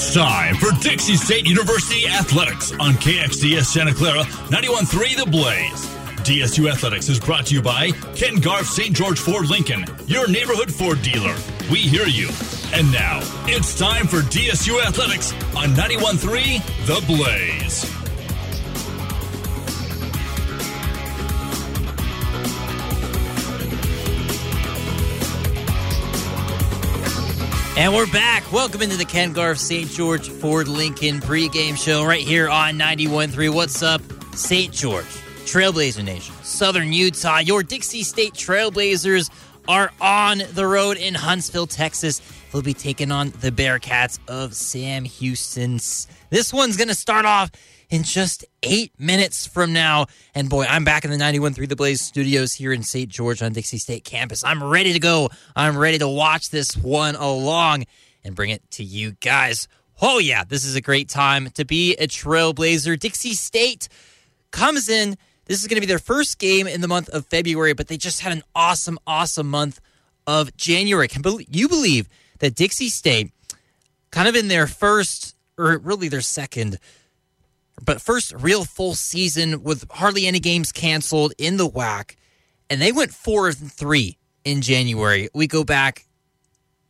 It's time for Dixie State University Athletics on KXDS Santa Clara 91.3 The Blaze. DSU Athletics is brought to you by Ken Garff St. George Ford Lincoln, your neighborhood Ford dealer. We hear you. And now, it's time for DSU Athletics on 91.3 The Blaze. And we're back. Welcome into the Ken Garff St. George Ford Lincoln pregame show right here on 91.3. What's up, St. George, Trailblazer Nation, Southern Utah? Your Dixie State Trailblazers are on the road in Huntsville, Texas. They'll be taking on the Bearcats of Sam Houston's. This one's going to start off in just eight minutes from now. And boy, I'm back in the 91.3 The Blaze studios here in St. George on Dixie State campus. I'm ready to go. I'm ready to watch this one along and bring it to you guys. Oh, yeah, this is a great time to be a Trailblazer. Dixie State comes in. This is going to be their first game in the month of February, but they just had an awesome, awesome month of January. Can you believe that Dixie State, kind of in their first, or really their second but first real full season with hardly any games canceled in the WAC, and they went four and three in January. We go back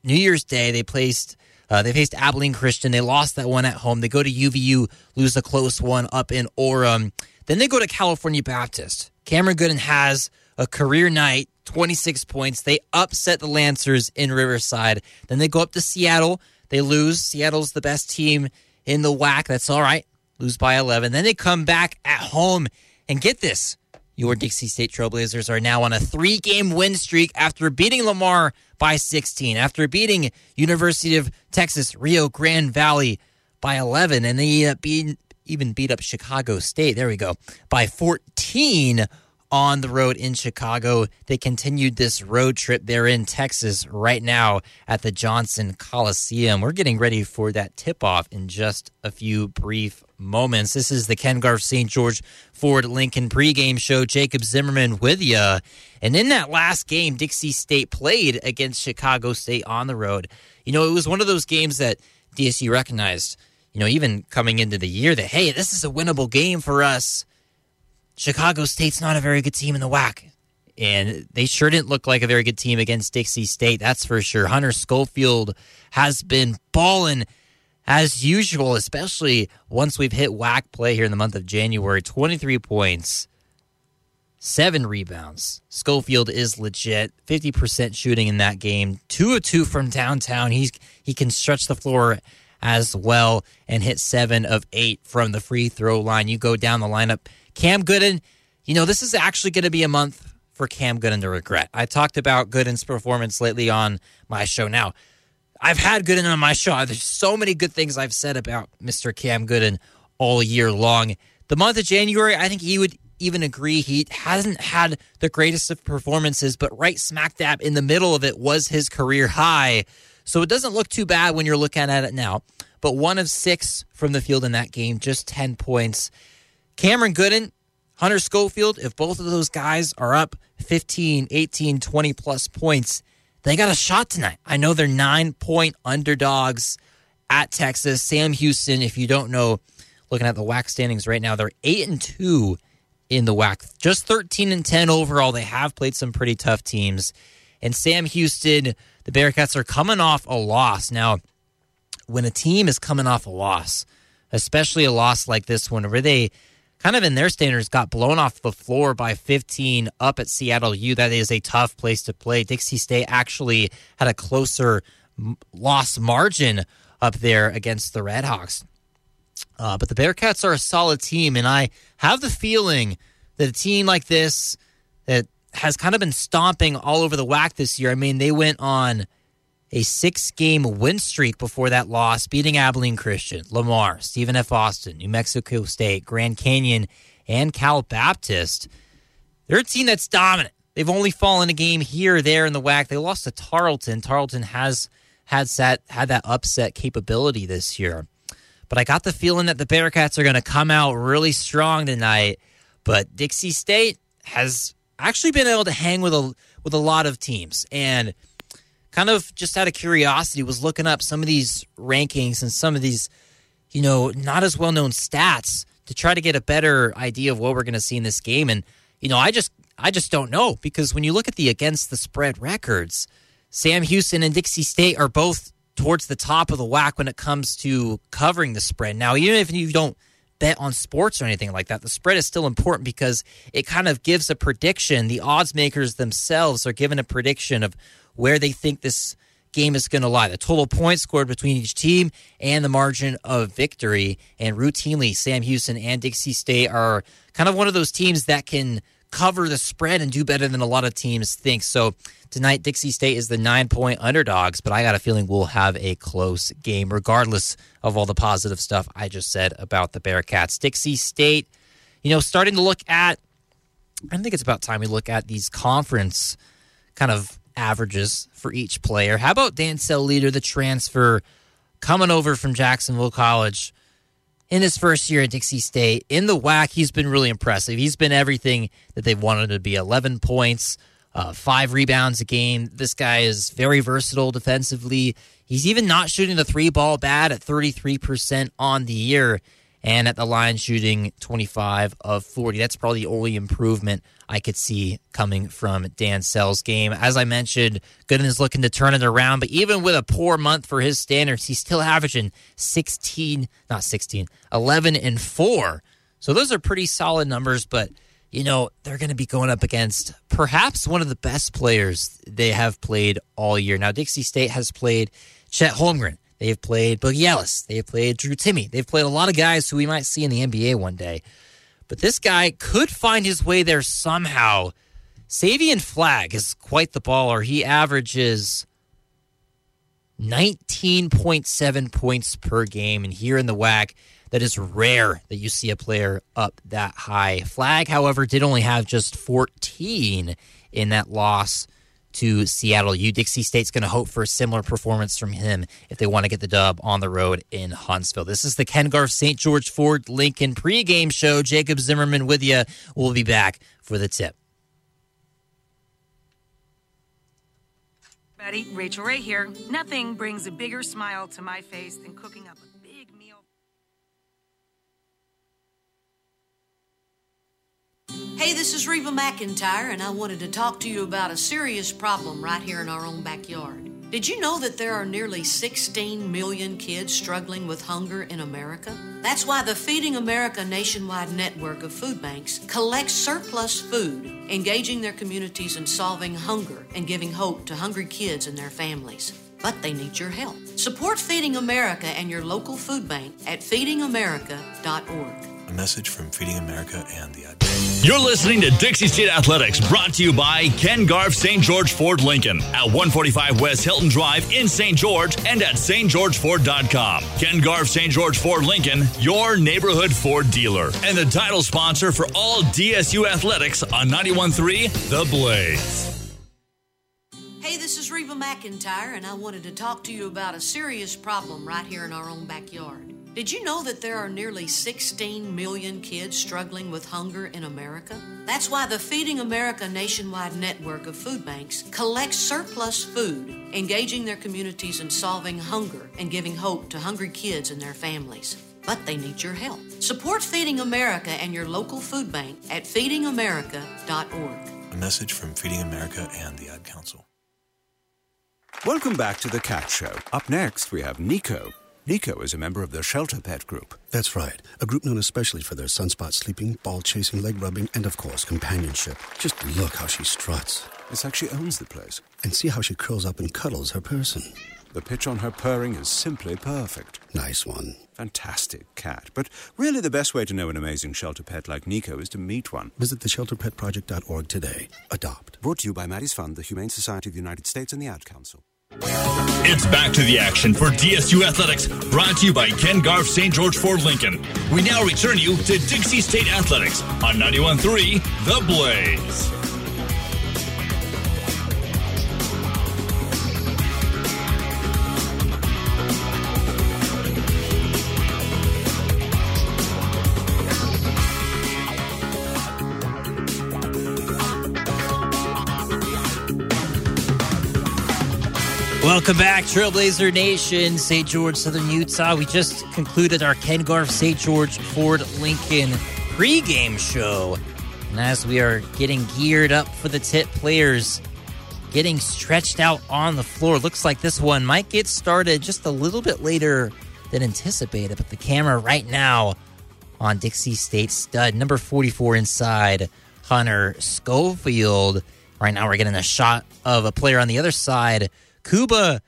New Year's Day. They placed uh, they faced Abilene Christian. They lost that one at home. They go to UVU, lose a close one up in Orem. Then they go to California Baptist. Cameron Gooden has a career night, 26 points. They upset the Lancers in Riverside. Then they go up to Seattle. They lose. Seattle's the best team in the WAC. That's all right lose by 11. Then they come back at home and get this. Your Dixie State Trailblazers are now on a three game win streak after beating Lamar by 16, after beating University of Texas Rio Grande Valley by 11, and they uh, beat, even beat up Chicago State. There we go. By 14 on the road in Chicago. They continued this road trip. They're in Texas right now at the Johnson Coliseum. We're getting ready for that tip off in just a few brief moments. This is the Ken Garff St. George Ford Lincoln pregame show. Jacob Zimmerman with you. And in that last game, Dixie State played against Chicago State on the road. You know, it was one of those games that DSU recognized, you know, even coming into the year that, hey, this is a winnable game for us. Chicago State's not a very good team in the WAC. And they sure didn't look like a very good team against Dixie State, that's for sure. Hunter Schofield has been balling as usual, especially once we've hit WAC play here in the month of January. 23 points, seven rebounds. Schofield is legit. 50% shooting in that game. Two of two from downtown. He's he can stretch the floor as well and hit seven of eight from the free throw line. You go down the lineup. Cam Gooden, you know, this is actually going to be a month for Cam Gooden to regret. I talked about Gooden's performance lately on my show. Now, I've had Gooden on my show. There's so many good things I've said about Mr. Cam Gooden all year long. The month of January, I think he would even agree he hasn't had the greatest of performances, but right smack dab in the middle of it was his career high. So it doesn't look too bad when you're looking at it now. But one of six from the field in that game, just 10 points. Cameron Gooden, Hunter Schofield, if both of those guys are up 15, 18, 20 plus points, they got a shot tonight. I know they're nine point underdogs at Texas. Sam Houston, if you don't know, looking at the WAC standings right now, they're eight and two in the WAC, just 13 and 10 overall. They have played some pretty tough teams. And Sam Houston, the Bearcats are coming off a loss. Now, when a team is coming off a loss, especially a loss like this one, where they kind of in their standards got blown off the floor by 15 up at Seattle U. That is a tough place to play. Dixie State actually had a closer loss margin up there against the Redhawks. Uh, but the Bearcats are a solid team, and I have the feeling that a team like this that has kind of been stomping all over the WAC this year. I mean, they went on a six game win streak before that loss, beating Abilene Christian, Lamar, Stephen F. Austin, New Mexico State, Grand Canyon, and Cal Baptist. They're a team that's dominant. They've only fallen a game here there in the WAC. They lost to Tarleton. Tarleton has had that had that upset capability this year. But I got the feeling that the Bearcats are going to come out really strong tonight. But Dixie State has actually been able to hang with a with a lot of teams and kind of just out of curiosity, was looking up some of these rankings and some of these, you know, not as well known stats to try to get a better idea of what we're going to see in this game. And, you know, I just, I just don't know because when you look at the against the spread records, Sam Houston and Dixie State are both towards the top of the WAC when it comes to covering the spread. Now, even if you don't bet on sports or anything like that, the spread is still important because it kind of gives a prediction. The odds makers themselves are given a prediction of where they think this game is going to lie. The total points scored between each team and the margin of victory. And routinely, Sam Houston and Dixie State are kind of one of those teams that can cover the spread and do better than a lot of teams think. So tonight, Dixie State is the nine point underdogs, but I got a feeling we'll have a close game, regardless of all the positive stuff I just said about the Bearcats. Dixie State, you know, starting to look at, I think it's about time we look at these conference kind of averages for each player. How about Dancell Leter, the transfer coming over from Jacksonville College? in his first year at Dixie State. In the WAC, he's been really impressive. He's been everything that they've wanted to be 11 points, uh, five rebounds a game. This guy is very versatile defensively. He's even not shooting the three ball bad at 33% on the year and at the line shooting 25 of 40. That's probably the only improvement I could see coming from Dancell's game. As I mentioned, Gooden is looking to turn it around, but even with a poor month for his standards, he's still averaging 16, not 16, 11 and 4. So those are pretty solid numbers, but you know, they're going to be going up against perhaps one of the best players they have played all year. Now, Dixie State has played Chet Holmgren. They've played Boogie Ellis. They've played Drew Timme. They've played a lot of guys who we might see in the NBA one day. But this guy could find his way there somehow. Savion Flagg is quite the baller. He averages 19.7 points per game. And here in the WAC, that is rare that you see a player up that high. Flagg, however, did only have just 14 in that loss to Seattle U. Dixie State's going to hope for a similar performance from him if they want to get the dub on the road in Huntsville. This is the Ken Garff St. George Ford Lincoln pregame show. Jacob Zimmerman with you. We'll be back for the tip. Betty, Rachael Ray here. Nothing brings a bigger smile to my face than cooking up a big meal. Hey, this is Reba McEntire, and I wanted to talk to you about a serious problem right here in our own backyard. Did you know that there are nearly 16 million kids struggling with hunger in America? That's why the Feeding America nationwide network of food banks collects surplus food, engaging their communities in solving hunger and giving hope to hungry kids and their families. But they need your help. Support Feeding America and your local food bank at feedingamerica.org. A message from Feeding America and the You're listening to Dixie State Athletics, brought to you by Ken Garff St. George Ford Lincoln at 145 West Hilton Drive in St. George and at stgeorgeford.com. Ken Garff St. George Ford Lincoln, your neighborhood Ford dealer, and the title sponsor for all DSU athletics on 91.3 The Blaze. Hey, this is Reba McEntire, and I wanted to talk to you about a serious problem right here in our own backyard. Did you know that there are nearly 16 million kids struggling with hunger in America? That's why the Feeding America nationwide network of food banks collects surplus food, engaging their communities in solving hunger and giving hope to hungry kids and their families. But they need your help. Support Feeding America and your local food bank at feedingamerica.org. A message from Feeding America and the Ad Council. Welcome back to the Cat Show. Up next, we have Nico. Nico is a member of the Shelter Pet Group. That's right. A group known especially for their sunspot sleeping, ball chasing, leg rubbing, and of course, companionship. Just look how she struts. It's like she owns the place. And see how she curls up and cuddles her person. The pitch on her purring is simply perfect. Nice one. Fantastic cat. But really, the best way to know an amazing shelter pet like Nico is to meet one. Visit theshelterpetproject.org today. Adopt. Brought to you by Maddie's Fund, the Humane Society of the United States, and the Ad Council. It's back to the action for DSU Athletics, brought to you by Ken Garff St. George Ford Lincoln. We now return you to Dixie State Athletics on 91.3 The Blaze. Welcome back, Trailblazer Nation, St. George, Southern Utah. We just concluded our Ken Garff St. George Ford Lincoln pregame show. And as we are getting geared up for the tip players, getting stretched out on the floor, looks like this one might get started just a little bit later than anticipated. But the camera right now on Dixie State stud, number 44 inside, Hunter Schofield. Right now, we're getting a shot of a player on the other side Kuba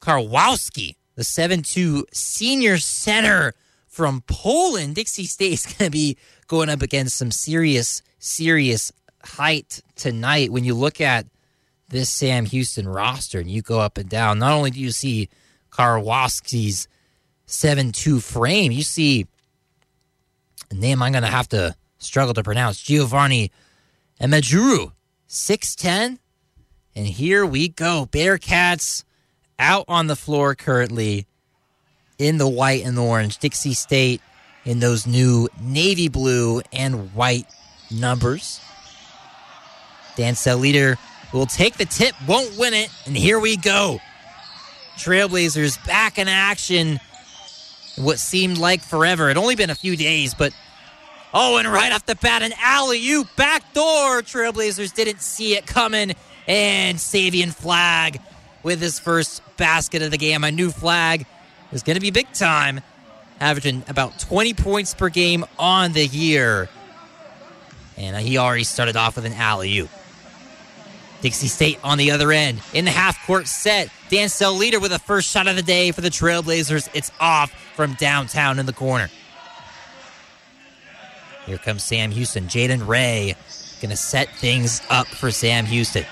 Karwowski, the 7-2 senior center from Poland. Dixie State is going to be going up against some serious, serious height tonight. When you look at this Sam Houston roster and you go up and down, not only do you see Karwowski's 7-2 frame, you see a name I'm going to have to struggle to pronounce Giovanni Emejuru, 6'10 and here we go. Bearcats out on the floor currently in the white and the orange. Dixie State in those new navy blue and white numbers. Dancell Leter will take the tip, won't win it, and here we go. Trailblazers back in action. What seemed like forever. It only been a few days, but oh, and right off the bat, an alley oop back door. Trailblazers didn't see it coming and Savion Flagg with his first basket of the game. A new flag is going to be big time, averaging about 20 points per game on the year. And he already started off with an alley oop. Dixie State on the other end in the half court set. Dancell Leter with a first shot of the day for the Trailblazers. It's off from downtown in the corner. Here comes Sam Houston. Jaden Ray going to set things up for Sam Houston.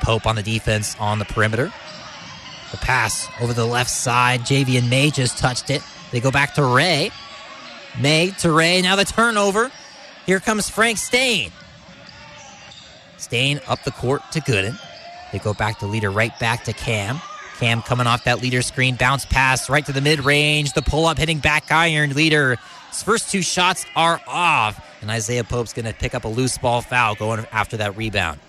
Pope on the defense on the perimeter. The pass over the left side. Javian May just touched it. They go back to Ray. May to Ray. Now the turnover. Here comes Frank Staine. Staine up the court to Gooden. They go back to Leter right back to Cam. Cam coming off that Leter screen. Bounce pass right to the mid range. The pull up hitting back iron. Leter. His first two shots are off. And Isaiah Pope's going to pick up a loose ball foul going after that rebound.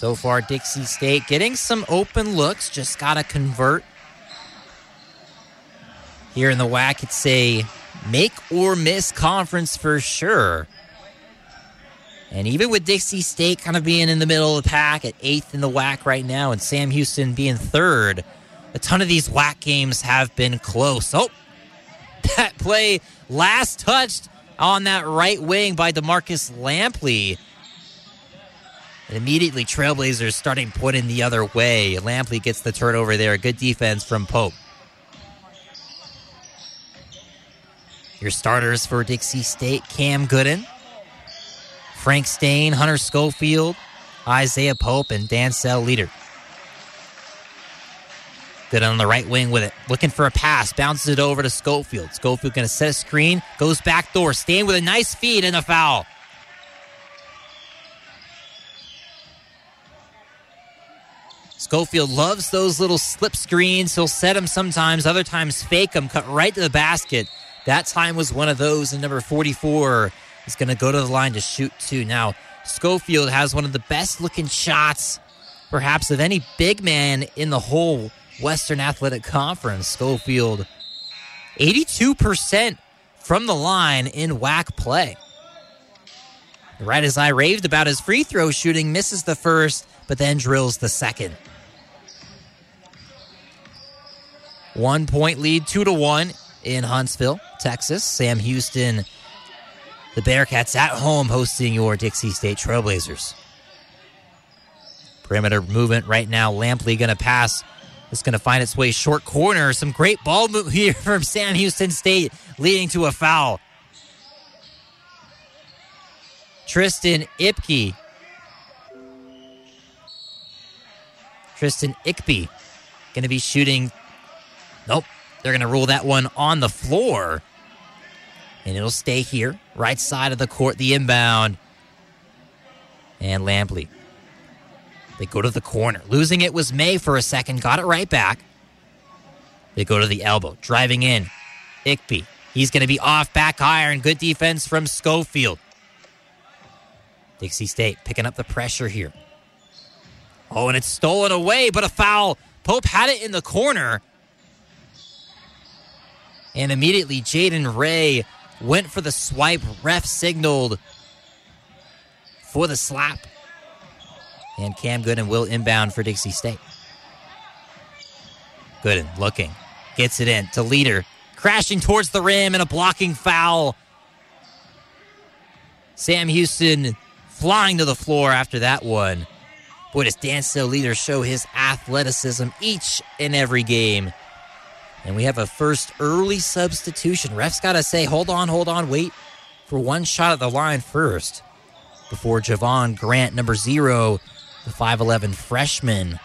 So far, Dixie State getting some open looks, just got to convert. Here in the WAC, it's a make or miss conference for sure. And even with Dixie State kind of being in the middle of the pack at eighth in the WAC right now, and Sam Houston being third, a ton of these WAC games have been close. Oh, that play last touched on that right wing by Demarcus Lampley and immediately, Trailblazers starting putting the other way. Lampley gets the turnover there. Good defense from Pope. Your starters for Dixie State Cam Gooden, Frank Staine, Hunter Schofield, Isaiah Pope, and Dancell Leter. Good on the right wing with it. Looking for a pass. Bounces it over to Schofield. Schofield going to set a screen. Goes back door. Staine with a nice feed and a foul. Schofield loves those little slip screens. He'll set them sometimes, other times fake them, cut right to the basket. That time was one of those, and number 44 is going to go to the line to shoot two. Now, Schofield has one of the best looking shots, perhaps, of any big man in the whole Western Athletic Conference. Schofield, 82% from the line in WAC play. Right as I raved about his free throw shooting, misses the first, but then drills the second. One point lead, two to one in Huntsville, Texas. Sam Houston, the Bearcats at home hosting your Dixie State Trailblazers. Perimeter movement right now. Lampley going to pass. It's going to find its way short corner. Some great ball move here from Sam Houston State, leading to a foul. Tristan Ikpe. Tristan Ikpe going to be shooting Nope. They're going to rule that one on the floor. And it'll stay here, right side of the court, the inbound. And Lampley. They go to the corner. Losing it was May for a second, got it right back. They go to the elbow, driving in. Ikpe. He's going to be off back iron. Good defense from Schofield. Dixie State picking up the pressure here. Oh, and it's stolen away, but a foul. Pope had it in the corner. And immediately Jaden Ray went for the swipe. Ref signaled for the slap. And Cam Gooden will inbound for Dixie State. Gooden looking, gets it in to Leter, crashing towards the rim and a blocking foul. Sam Houston flying to the floor after that one. Boy, does Dancell Leter show his athleticism each and every game. And we have a first early substitution. Ref's got to say, hold on, hold on, wait for one shot at the line first before Javon Grant, number zero, the 5'11 freshman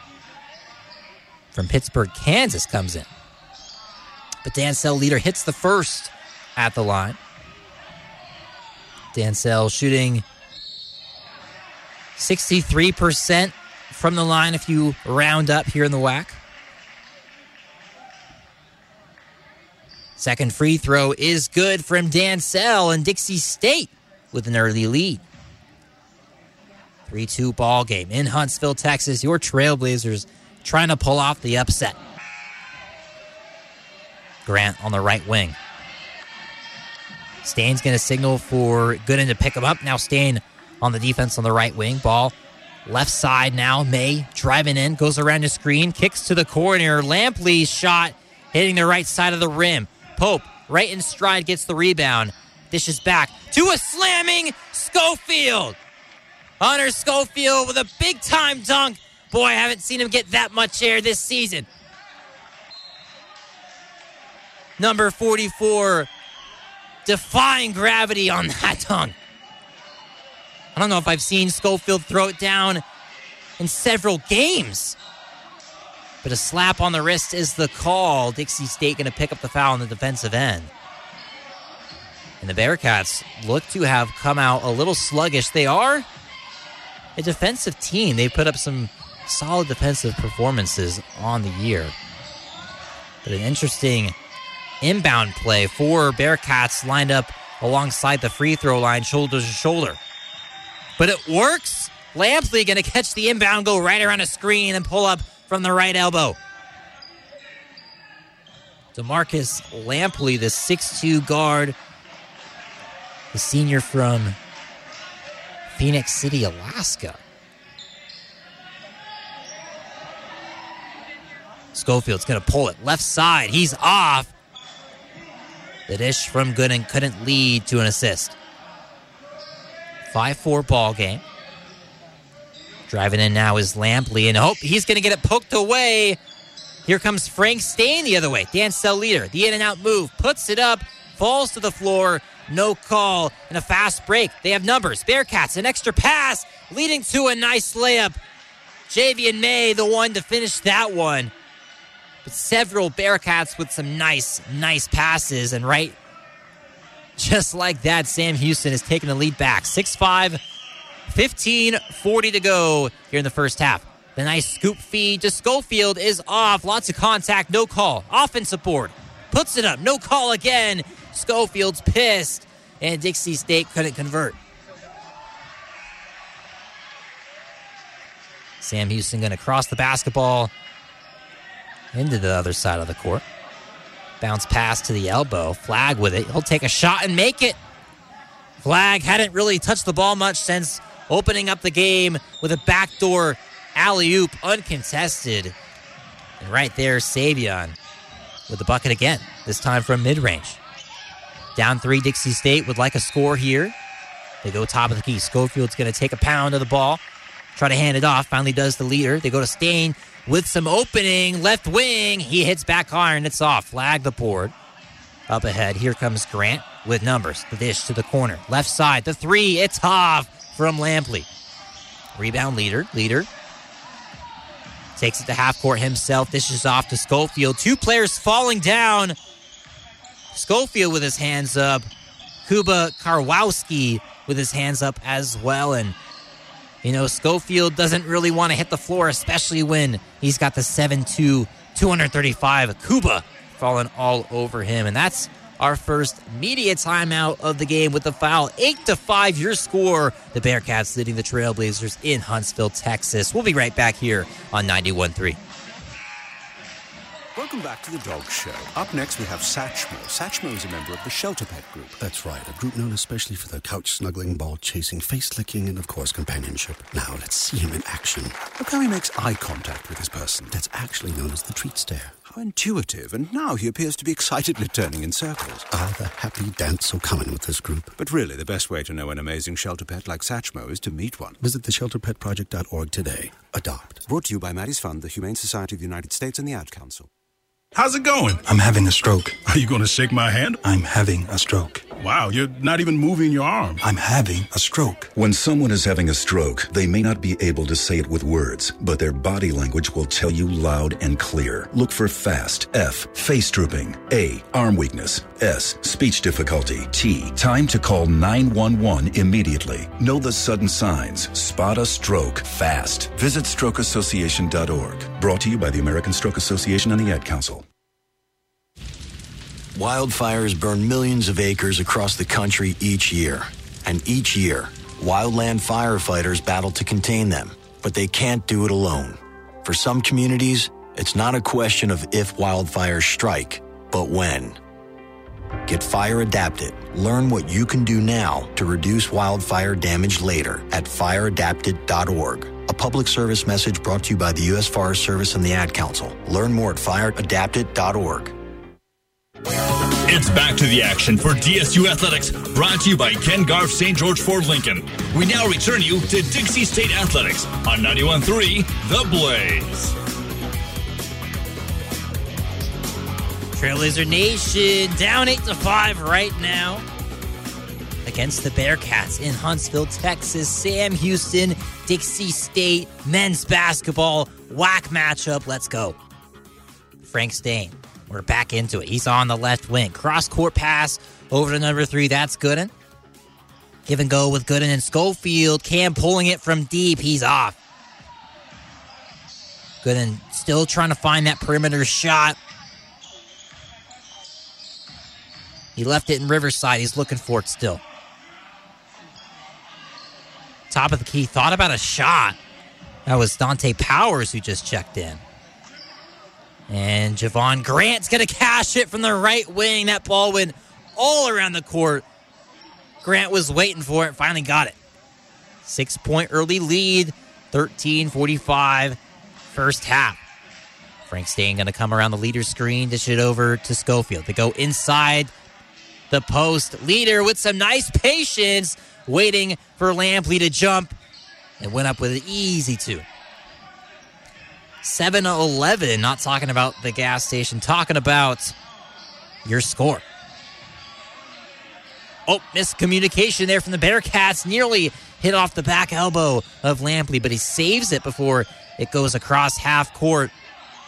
from Pittsburg, Kansas, comes in. But Dancell Leter hits the first at the line. Dancell shooting 63% from the line if you round up here in the WAC. Second free throw is good from Dancell and Dixie State with an early lead. 3 2 ball game in Huntsville, Texas. Your Trailblazers trying to pull off the upset. Grant on the right wing. Staine's going to signal for Gooden to pick him up. Now Staine on the defense on the right wing. Ball left side now. May driving in, goes around the screen, kicks to the corner. Lampley's shot hitting the right side of the rim. Pope right in stride gets the rebound. Dishes back to a slamming Schofield. Hunter Schofield with a big time dunk. Boy, I haven't seen him get that much air this season. Number 44 defying gravity on that dunk. I don't know if I've seen Schofield throw it down in several games. But a slap on the wrist is the call. Dixie State going to pick up the foul on the defensive end. And the Bearcats look to have come out a little sluggish. They are a defensive team. They put up some solid defensive performances on the year. But an interesting inbound play. Four Bearcats lined up alongside the free throw line, shoulder to shoulder. But it works. Lampley going to catch the inbound, go right around a screen, and pull up from the right elbow. Demarcus Lampley, the 6'2 guard, the senior from Phenix City, Alaska. Schofield's going to pull it left side. He's off. The dish from Gooden couldn't lead to an assist. 5 4 ball game. Driving in now is Lampley, and hope he's going to get it poked away. Here comes Frank Staine the other way. Dancell Leter, the in and out move, puts it up, falls to the floor. No call and a fast break. They have numbers. Bearcats, an extra pass leading to a nice layup. Javian May, the one to finish that one. But several Bearcats with some nice, nice passes. And right, just like that, Sam Houston is taking the lead back. 6 5, 15 40 to go here in the first half. The nice scoop feed to Schofield is off. Lots of contact, no call. Offensive board. Puts it up, no call again. Schofield's pissed, and Dixie State couldn't convert. Sam Houston going to cross the basketball into the other side of the court. Bounce pass to the elbow. Flagg with it. He'll take a shot and make it. Flagg hadn't really touched the ball much since opening up the game with a backdoor alley oop, uncontested. And right there, Savion with the bucket again, this time from mid range. Down three, Dixie State would like a score here. They go top of the key. Schofield's going to take a pound of the ball, try to hand it off. Finally, does the leader. They go to Staine with some opening. Left wing. He hits back iron. It's off. Flagg the board. Up ahead. Here comes Grant with numbers. The dish to the corner. Left side. The three. It's off from Lampley. Rebound Leter. Leter. Takes it to half court himself. Dishes off to Schofield. Two players falling down. Schofield with his hands up. Kuba Karwowski with his hands up as well. And, you know, Schofield doesn't really want to hit the floor, especially when he's got the 7 2, 235 Kuba falling all over him. And that's our first media timeout of the game with the foul. 8 to 5, your score. The Bearcats leading the Trailblazers in Huntsville, Texas. We'll be right back here on 91.3. Welcome back to the Dog Show. Up next, we have Satchmo. Satchmo is a member of the Shelter Pet Group. That's right, a group known especially for their couch snuggling, ball chasing, face licking, and of course, companionship. Now, let's see him in action. Look how he makes eye contact with his person. That's actually known as the treat stare. How intuitive, and now he appears to be excitedly turning in circles. Ah, the happy dance so common with this group. But really, the best way to know an amazing shelter pet like Satchmo is to meet one. Visit theshelterpetproject.org today. Adopt. Brought to you by Maddie's Fund, the Humane Society of the United States, and the Ad Council. How's it going? I'm having a stroke. Are you going to shake my hand? I'm having a stroke. Wow, you're not even moving your arm. I'm having a stroke. When someone is having a stroke, they may not be able to say it with words, but their body language will tell you loud and clear. Look for FAST, F, face drooping, A, arm weakness, S, speech difficulty, T, time to call 911 immediately. Know the sudden signs. Spot a stroke fast. Visit strokeassociation.org. Brought to you by the American Stroke Association and the Ad Council. Wildfires burn millions of acres across the country each year. And each year, wildland firefighters battle to contain them, but they can't do it alone. For some communities, it's not a question of if wildfires strike, but when. Get fire adapted. Learn what you can do now to reduce wildfire damage later at fireadapted.org. A public service message brought to you by the U.S. Forest Service and the Ad Council. Learn more at fireadapted.org. It's back to the action for DSU Athletics, brought to you by Ken Garff St. George Ford Lincoln. We now return you to Dixie State Athletics on 91.3 The Blaze. Trailblazer Nation down 8 to 5 right now against the Bearcats in Huntsville, Texas. Sam Houston, Dixie State men's basketball WAC matchup. Let's go. Frank Staine. We're back into it. He's on the left wing. Cross court pass over to number three. That's Gooden. Give and go with Gooden and Schofield. Cam pulling it from deep. He's off. Gooden still trying to find that perimeter shot. He left it in Riverside. He's looking for it still. Top of the key. Thought about a shot. That was Dante Powers who just checked in. And Javon Grant's going to cash it from the right wing. That ball went all around the court. Grant was waiting for it, finally got it. Six point early lead, 13 45, first half. Frank Staine going to come around the Leter screen, dish it over to Schofield. They go inside the post. Leter with some nice patience, waiting for Lampley to jump. and went up with an easy two. 7 11. Not talking about the gas station, talking about your score. Oh, miscommunication there from the Bearcats. Nearly hit off the back elbow of Lampley, but he saves it before it goes across half court.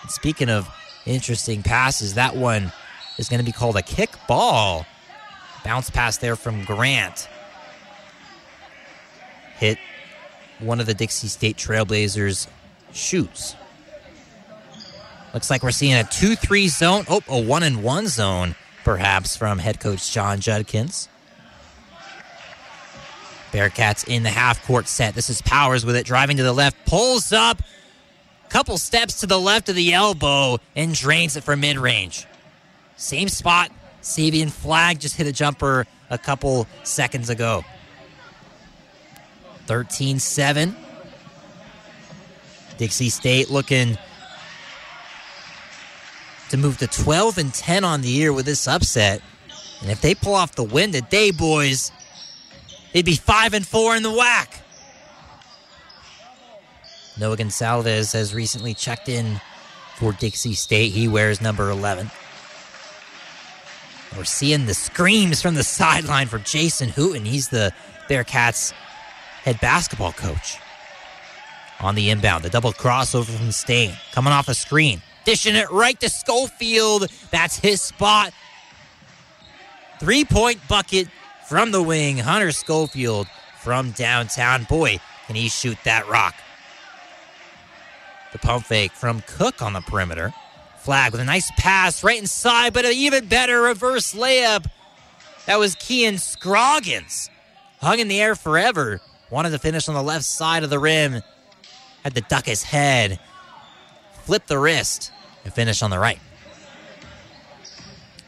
And speaking of interesting passes, that one is going to be called a kick ball. Bounce pass there from Grant. Hit one of the Dixie State Trailblazers' shoots. Looks like we're seeing a 2 3 zone. Oh, a 1 and 1 zone, perhaps, from head coach Jon Judkins. Bearcats in the half court set. This is Powers with it, driving to the left, pulls up, couple steps to the left of the elbow, and drains it from mid range. Same spot. Savion Flagg just hit a jumper a couple seconds ago. 13 7. Dixie State looking to move to 12 and 10 on the year with this upset. And if they pull off the win today, boys, they'd be 5 and 4 in the WAC. Noah Gonsalves has recently checked in for Dixie State. He wears number 11. We're seeing the screams from the sideline for Jason Hooten. He's the Bearcats head basketball coach. On the inbound, the double crossover from Staine. Coming off a screen. Dishing it right to Schofield. That's his spot. Three point bucket from the wing. Hunter Schofield from downtown. Boy, can he shoot that rock. The pump fake from Cook on the perimeter. Flag with a nice pass right inside, but an even better reverse layup. That was Kean Scroggins. Hung in the air forever. Wanted to finish on the left side of the rim. Had to duck his head, flip the wrist, and finish on the right.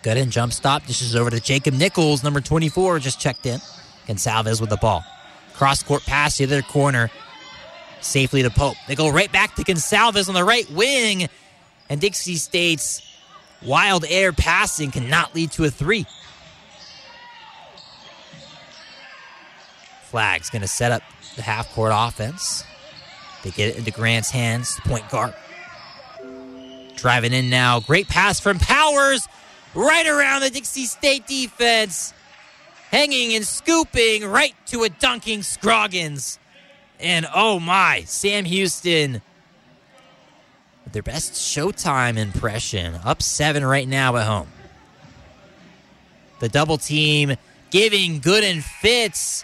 Gooden jump stop, dishes over to Jacob Nichols, number 24, just checked in. Gonsalves with the ball. Cross court pass to the other corner, safely to Pope. They go right back to Gonsalves on the right wing, and Dixie State's wild air passing cannot lead to a three. Flagg's going to set up the half court offense. They get it into Grant's hands, point guard. Driving in now. Great pass from Powers right around the Dixie State defense. Hanging and scooping right to a dunking Scroggins. And oh my, Sam Houston their best Showtime impression. Up seven right now at home. The double team giving Gooden fits.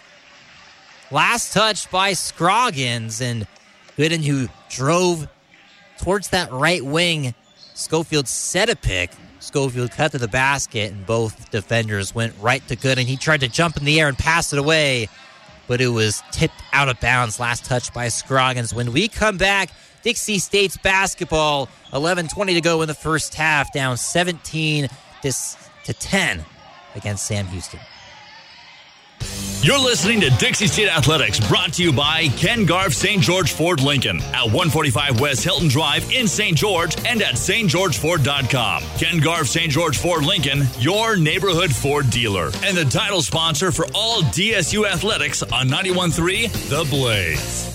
Last touch by Scroggins and Gooden who drove towards that right wing. Schofield set a pick. Schofield cut to the basket, and both defenders went right to Gooden. He tried to jump in the air and pass it away, but it was tipped out of bounds. Last touch by Scroggins. When we come back, Dixie State's basketball, 11:20 to go in the first half, down 17 to 10 against Sam Houston. You're listening to Dixie State Athletics, brought to you by Ken Garff St. George Ford Lincoln at 145 West Hilton Drive in St. George and at stgeorgeford.com. Ken Garff St. George Ford Lincoln, your neighborhood Ford dealer, and the title sponsor for all DSU athletics on 91.3 The Blaze.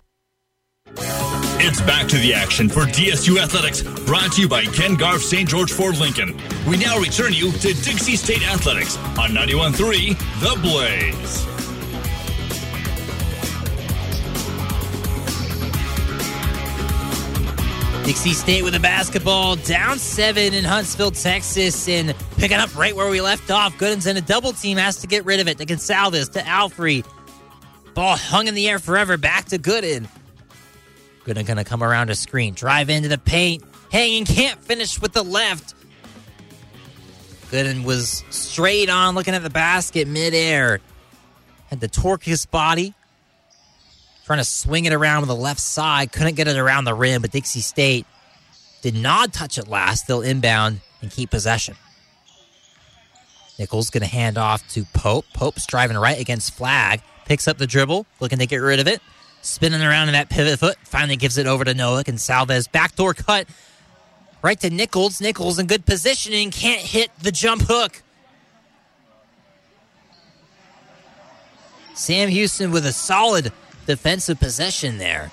It's back to the action for DSU Athletics, brought to you by Ken Garff St. George Ford Lincoln. We now return you to Dixie State Athletics on 91.3 The Blaze. Dixie State with the basketball down seven in Huntsville, Texas, and picking up right where we left off. Gooden's in a double team, has to get rid of it to Gonsalves, to Alfrey. Ball hung in the air forever, back to Gooden. Gooden gonna come around a screen, drive into the paint, hanging, can't finish with the left. Gooden was straight on, looking at the basket midair. Had to torque his body, trying to swing it around with the left side. Couldn't get it around the rim, but Dixie State did not touch it last. They'll inbound and keep possession. Nichols going to hand off to Pope. Pope's driving right against Flagg. Picks up the dribble, looking to get rid of it. Spinning around in that pivot foot. Finally gives it over to Noah. Gonsalves. Backdoor cut right to Nichols. Nichols in good positioning. Can't hit the jump hook. Sam Houston with a solid defensive possession there.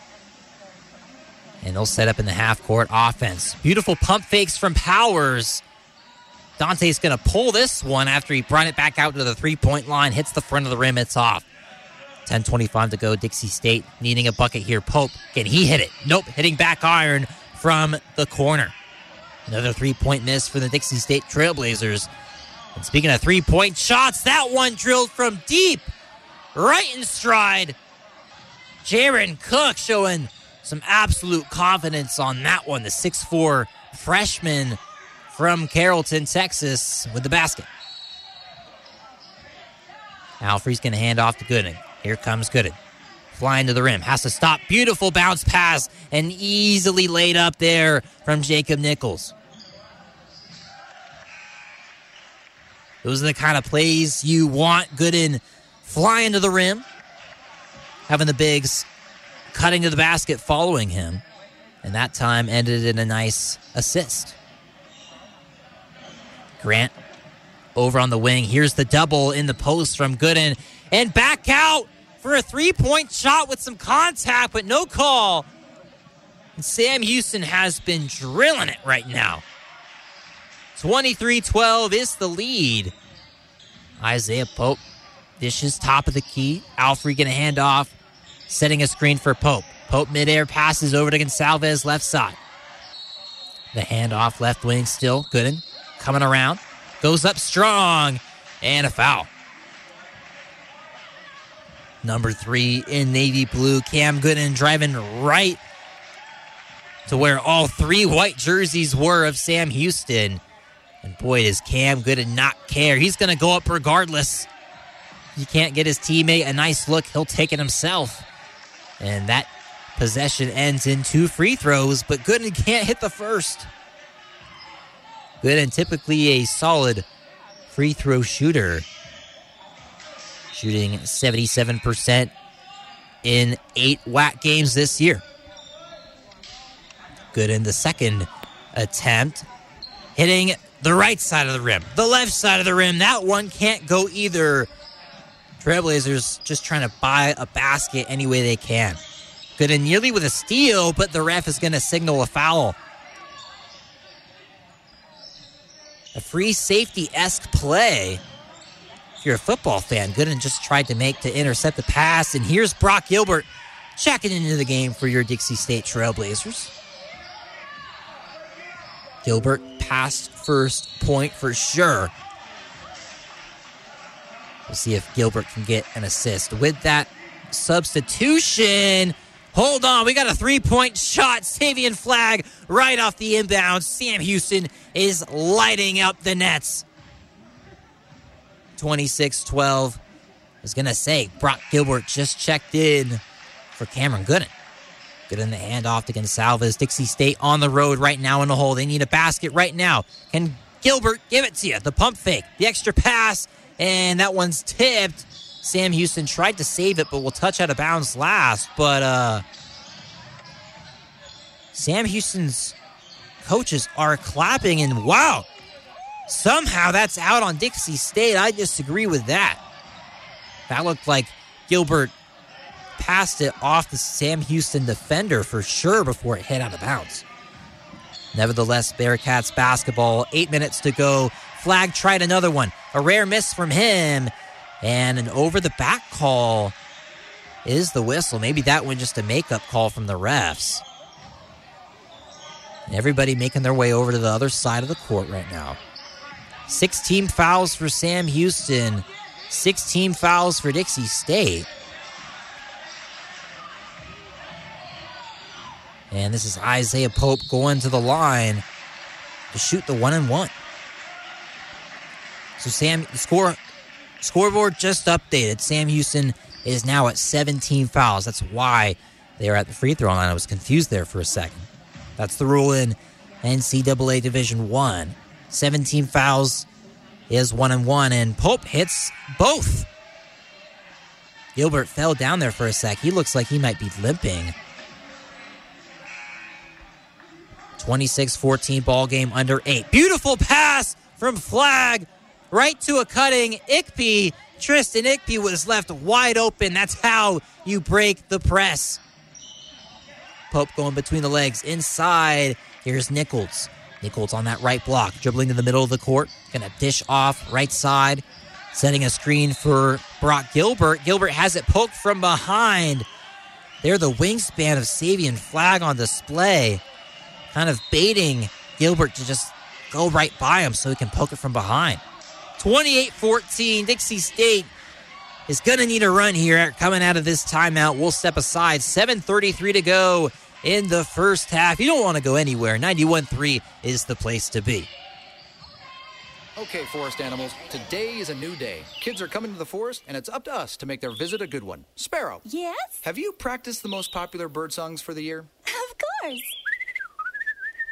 And they'll set up in the half court offense. Beautiful pump fakes from Powers. Dante's going to pull this one after he brought it back out to the three point line, hits the front of the rim, it's off. 10.25 to go. Dixie State needing a bucket here. Pope, can he hit it? Nope, hitting back iron from the corner. Another three point miss for the Dixie State Trailblazers. And speaking of three point shots, that one drilled from deep, right in stride. Jaron Cook showing some absolute confidence on that one. The 6'4 freshman from Carrollton, Texas, with the basket. Alfrey's going to hand off to Gooden. Here comes Gooden. flying to the rim. Has to stop. Beautiful bounce pass and easily laid up there from Jacob Nichols. Those are the kind of plays you want. Gooden flying to the rim, having the bigs cutting to the basket following him. And that time ended in a nice assist. Grant over on the wing. Here's the double in the post from Gooden. And back out for a three point shot with some contact, but no call. And Sam Houston has been drilling it right now. 23 12 is the lead. Isaiah Pope dishes top of the key. Alfrey going to hand off, setting a screen for Pope. Pope midair passes over to Gonsalves left side. The handoff left wing still. Gooden coming around. Goes up strong and a foul. Number three in navy blue. Cam Gooden driving right to where all three white jerseys were of Sam Houston. And boy, does Cam Gooden not care. He's going to go up regardless. He can't get his teammate a nice look. He'll take it himself. And that possession ends in two free throws, but Gooden can't hit the first. Gooden typically a solid free throw shooter, shooting 77% in eight WAC games this year. Gooden the second attempt, hitting the right side of the rim, the left side of the rim. That one can't go either. Trailblazers just trying to buy a basket any way they can. Gooden nearly with a steal, but the ref is going to signal a foul. A free safety esque play. If you're a football fan, Gooden just tried to make to intercept the pass. And here's Brock Gilbert checking into the game for your Dixie State Trailblazers. Gilbert passed first point for sure. We'll see if Gilbert can get an assist. With that substitution, hold on, we got a three point shot. Savion Flagg right off the inbound. Sam Houston is lighting up the nets. 26 12. I was going to say, Brock Gilbert just checked in for Cameron Gooden. Gooden the handoff to Gonsalves. Dixie State on the road right now in the hole. They need a basket right now. Can Gilbert give it to you? The pump fake, the extra pass, and that one's tipped. Sam Houston tried to save it, but will touch out of bounds last. But uh, Sam Houston's coaches are clapping, and wow, somehow that's out on Dixie State. I disagree with that. That looked like Gilbert passed it off the Sam Houston defender for sure before it hit out of bounds. Nevertheless, Bearcats basketball, eight minutes to go. Flagg tried another one. A rare miss from him. And an over the back call is the whistle. Maybe that one just a makeup call from the refs. Everybody making their way over to the other side of the court right now. 16 fouls for Sam Houston, 16 fouls for Dixie State. And this is Isaiah Pope going to the line to shoot the one and one. So Sam the score scoreboard just updated. Sam Houston is now at 17 fouls. That's why they are at the free throw line. I was confused there for a second. That's the rule in NCAA Division One. 17 fouls is one and one, and Pope hits both. Gilbert fell down there for a sec. He looks like he might be limping. 26 14 ball game under eight. Beautiful pass from Flagg right to a cutting Ikpe. Tristan Ikpe was left wide open. That's how you break the press. Pope going between the legs inside. Here's Nichols. Nichols on that right block, dribbling to the middle of the court. Gonna dish off right side, setting a screen for Brock Gilbert. Gilbert has it poked from behind. They're the wingspan of Savion Flagg on display, kind of baiting Gilbert to just go right by him so he can poke it from behind. 28 14, Dixie State is going to need a run here coming out of this timeout. We'll step aside. 7.33 to go in the first half. You don't want to go anywhere. 91 3 is the place to be. Okay, forest animals, today is a new day. Kids are coming to the forest, and it's up to us to make their visit a good one. Sparrow. Yes? Have you practiced the most popular bird songs for the year? Of course.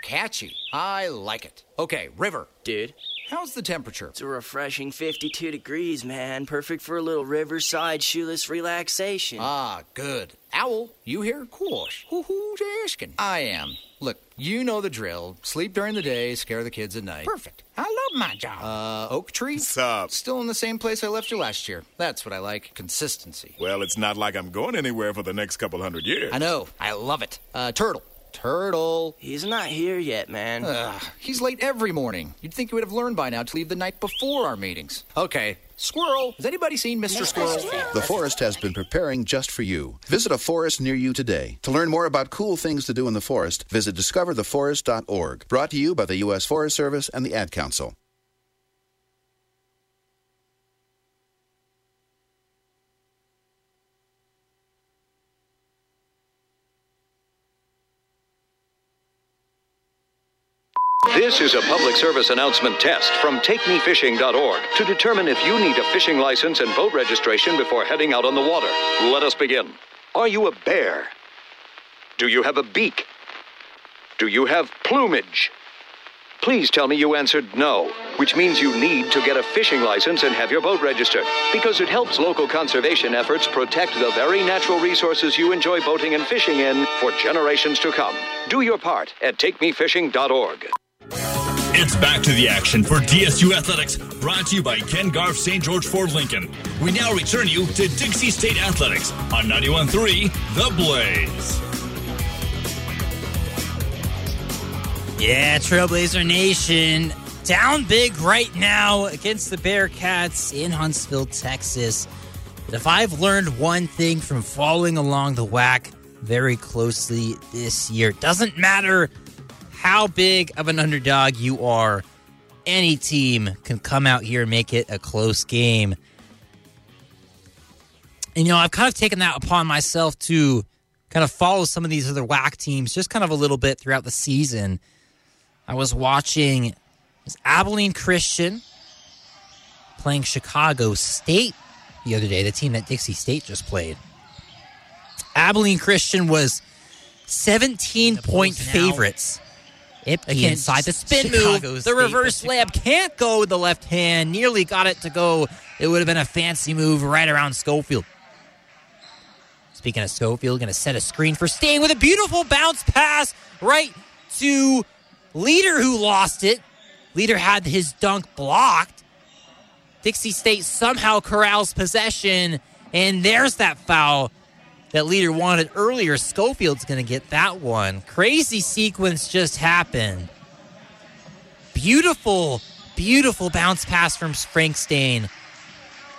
Catchy. I like it. Okay, River. Dude. How's the temperature? It's a refreshing 52 degrees, man. Perfect for a little riverside shoeless relaxation. Ah, good. Owl, you here? Course. Who's asking? I am. Look, you know the drill. Sleep during the day, scare the kids at night. Perfect. I love my job. Uh, Oak Tree? What's up? Still in the same place I left you last year. That's what I like. Consistency. Well, it's not like I'm going anywhere for the next couple hundred years. I know. I love it. Uh, Turtle. Turtle. He's not here yet, man. Ugh, he's late every morning. You'd think he would have learned by now to leave the night before our meetings. Okay. Squirrel. Has anybody seen Mr. Squirrel? The forest has been preparing just for you. Visit a forest near you today. To learn more about cool things to do in the forest, visit discovertheforest.org. Brought to you by the U.S. Forest Service and the Ad Council. This is a public service announcement test from TakeMeFishing.org to determine if you need a fishing license and boat registration before heading out on the water. Let us begin. Are you a bear? Do you have a beak? Do you have plumage? Please tell me you answered no, which means you need to get a fishing license and have your boat registered, because it helps local conservation efforts protect the very natural resources you enjoy boating and fishing in for generations to come. Do your part at TakeMeFishing.org. It's back to the action for DSU Athletics, brought to you by Ken Garff St. George Ford Lincoln. We now return you to Dixie State Athletics on 91.3 The Blaze. Yeah, Trailblazer Nation down big right now against the Bearcats in Huntsville, Texas. But if I've learned one thing from following along the WAC very closely this year, doesn't matter how big of an underdog you are, any team can come out here and make it a close game. And, you know, I've kind of taken that upon myself to kind of follow some of these other WAC teams just kind of a little bit throughout the season. I was watching was Abilene Christian playing Chicago State the other day, the team that Dixie State just played. Abilene Christian was 17 point favorites. Ikpe Again, inside the spin Chicago move. State, The reverse layup can't go with the left hand. Nearly got it to go. It would have been a fancy move right around Schofield. Speaking of Schofield, going to set a screen for Staine with a beautiful bounce pass right to Leter, who lost it. Leter had his dunk blocked. Dixie State somehow corrals possession, and there's that foul that Leter wanted earlier. Schofield's going to get that one. Crazy sequence just happened. Beautiful, beautiful bounce pass from Frank Staine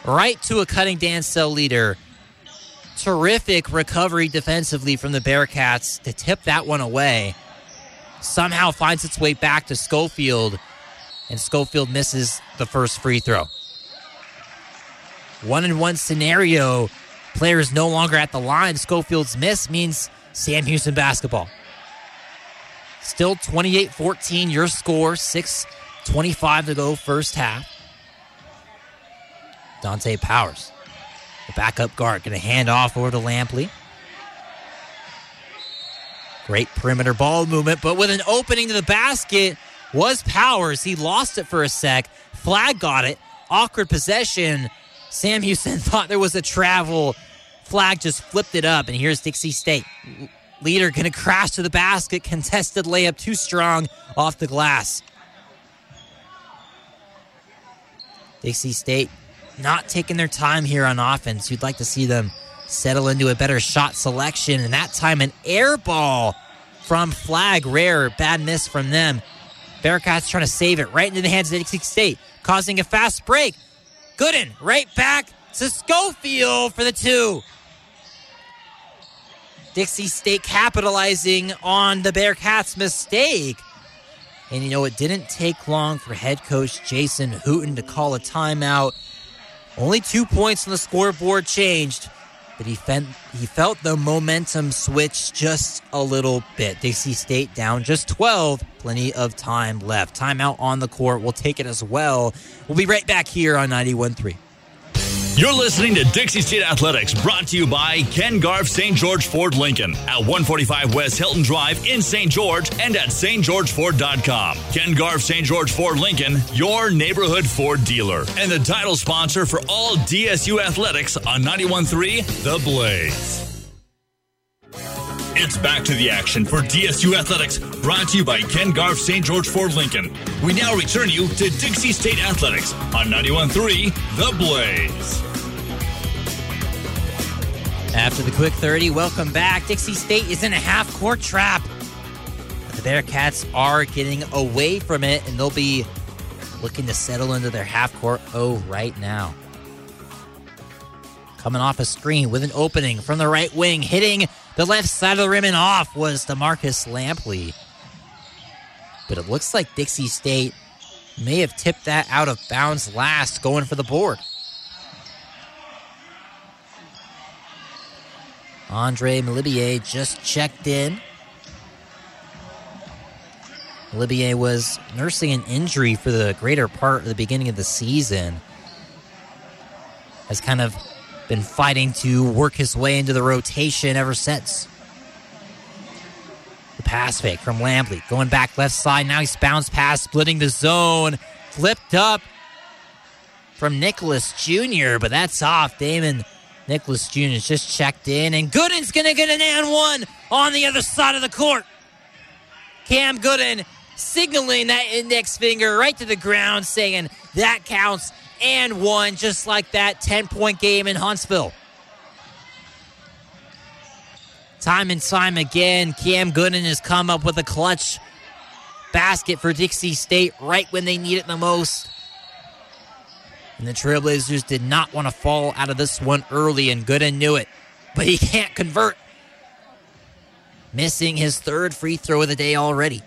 right to a cutting Dancell Leter. Terrific recovery defensively from the Bearcats to tip that one away. Somehow finds its way back to Schofield, and Schofield misses the first free throw. One in one scenario, players no longer at the line. Schofield's miss means Sam Houston basketball. Still 28 14, your score, 6 25 to go, first half. Dante Powers, the backup guard, going to hand off over to Lampley. Great perimeter ball movement, but with an opening to the basket was Powers. He lost it for a sec. Flagg got it. Awkward possession. Sam Houston thought there was a travel. Flagg just flipped it up, and here's Dixie State. Leter going to crash to the basket. Contested layup too strong off the glass. Dixie State not taking their time here on offense. You'd like to see them settle into a better shot selection, and that time an air ball from Flagg. Rare, bad miss from them. Bearcats trying to save it right into the hands of Dixie State, causing a fast break. Gooden right back to Schofield for the two. Dixie State capitalizing on the Bearcats' mistake. And you know, it didn't take long for head coach Jason Hooten to call a timeout. Only two points on the scoreboard changed. but he, felt he felt the momentum switch just a little bit. Dixie State down just 12. Plenty of time left. Timeout on the court. We'll take it as well. We'll be right back here on 91.3. You're listening to Dixie State Athletics, brought to you by Ken Garff St. George Ford Lincoln at 145 West Hilton Drive in St. George and at stgeorgeford.com. Ken Garff St. George Ford Lincoln, your neighborhood Ford dealer, and the title sponsor for all DSU athletics on 91.3 The Blaze. It's back to the action for DSU Athletics, brought to you by Ken Garff St. George Ford Lincoln. We now return you to Dixie State Athletics on 91.3 The Blaze. After the quick 30, welcome back. Dixie State is in a half court trap. But the Bearcats are getting away from it, and they'll be looking to settle into their half court O right now. Coming off a screen with an opening from the right wing, hitting the left side of the rim and off was Demarcus Lampley. But it looks like Dixie State may have tipped that out of bounds last, going for the board. Andre Malibier just checked in. Malibier was nursing an injury for the greater part of the beginning of the season. Has kind of been fighting to work his way into the rotation ever since. The pass fake from Lampley going back left side. Now he's bounced past, splitting the zone. Flipped up from Nicholas Jr., but that's off. Damon Nicholas Jr. just checked in, and Gooden's going to get an and one on the other side of the court. Cam Gooden signaling that index finger right to the ground, saying that counts and one, just like that 10 point game in Huntsville. Time and time again, Cam Gooden has come up with a clutch basket for Dixie State right when they need it the most. And the Trailblazers did not want to fall out of this one early, and Gooden knew it. But he can't convert. Missing his third free throw of the day already.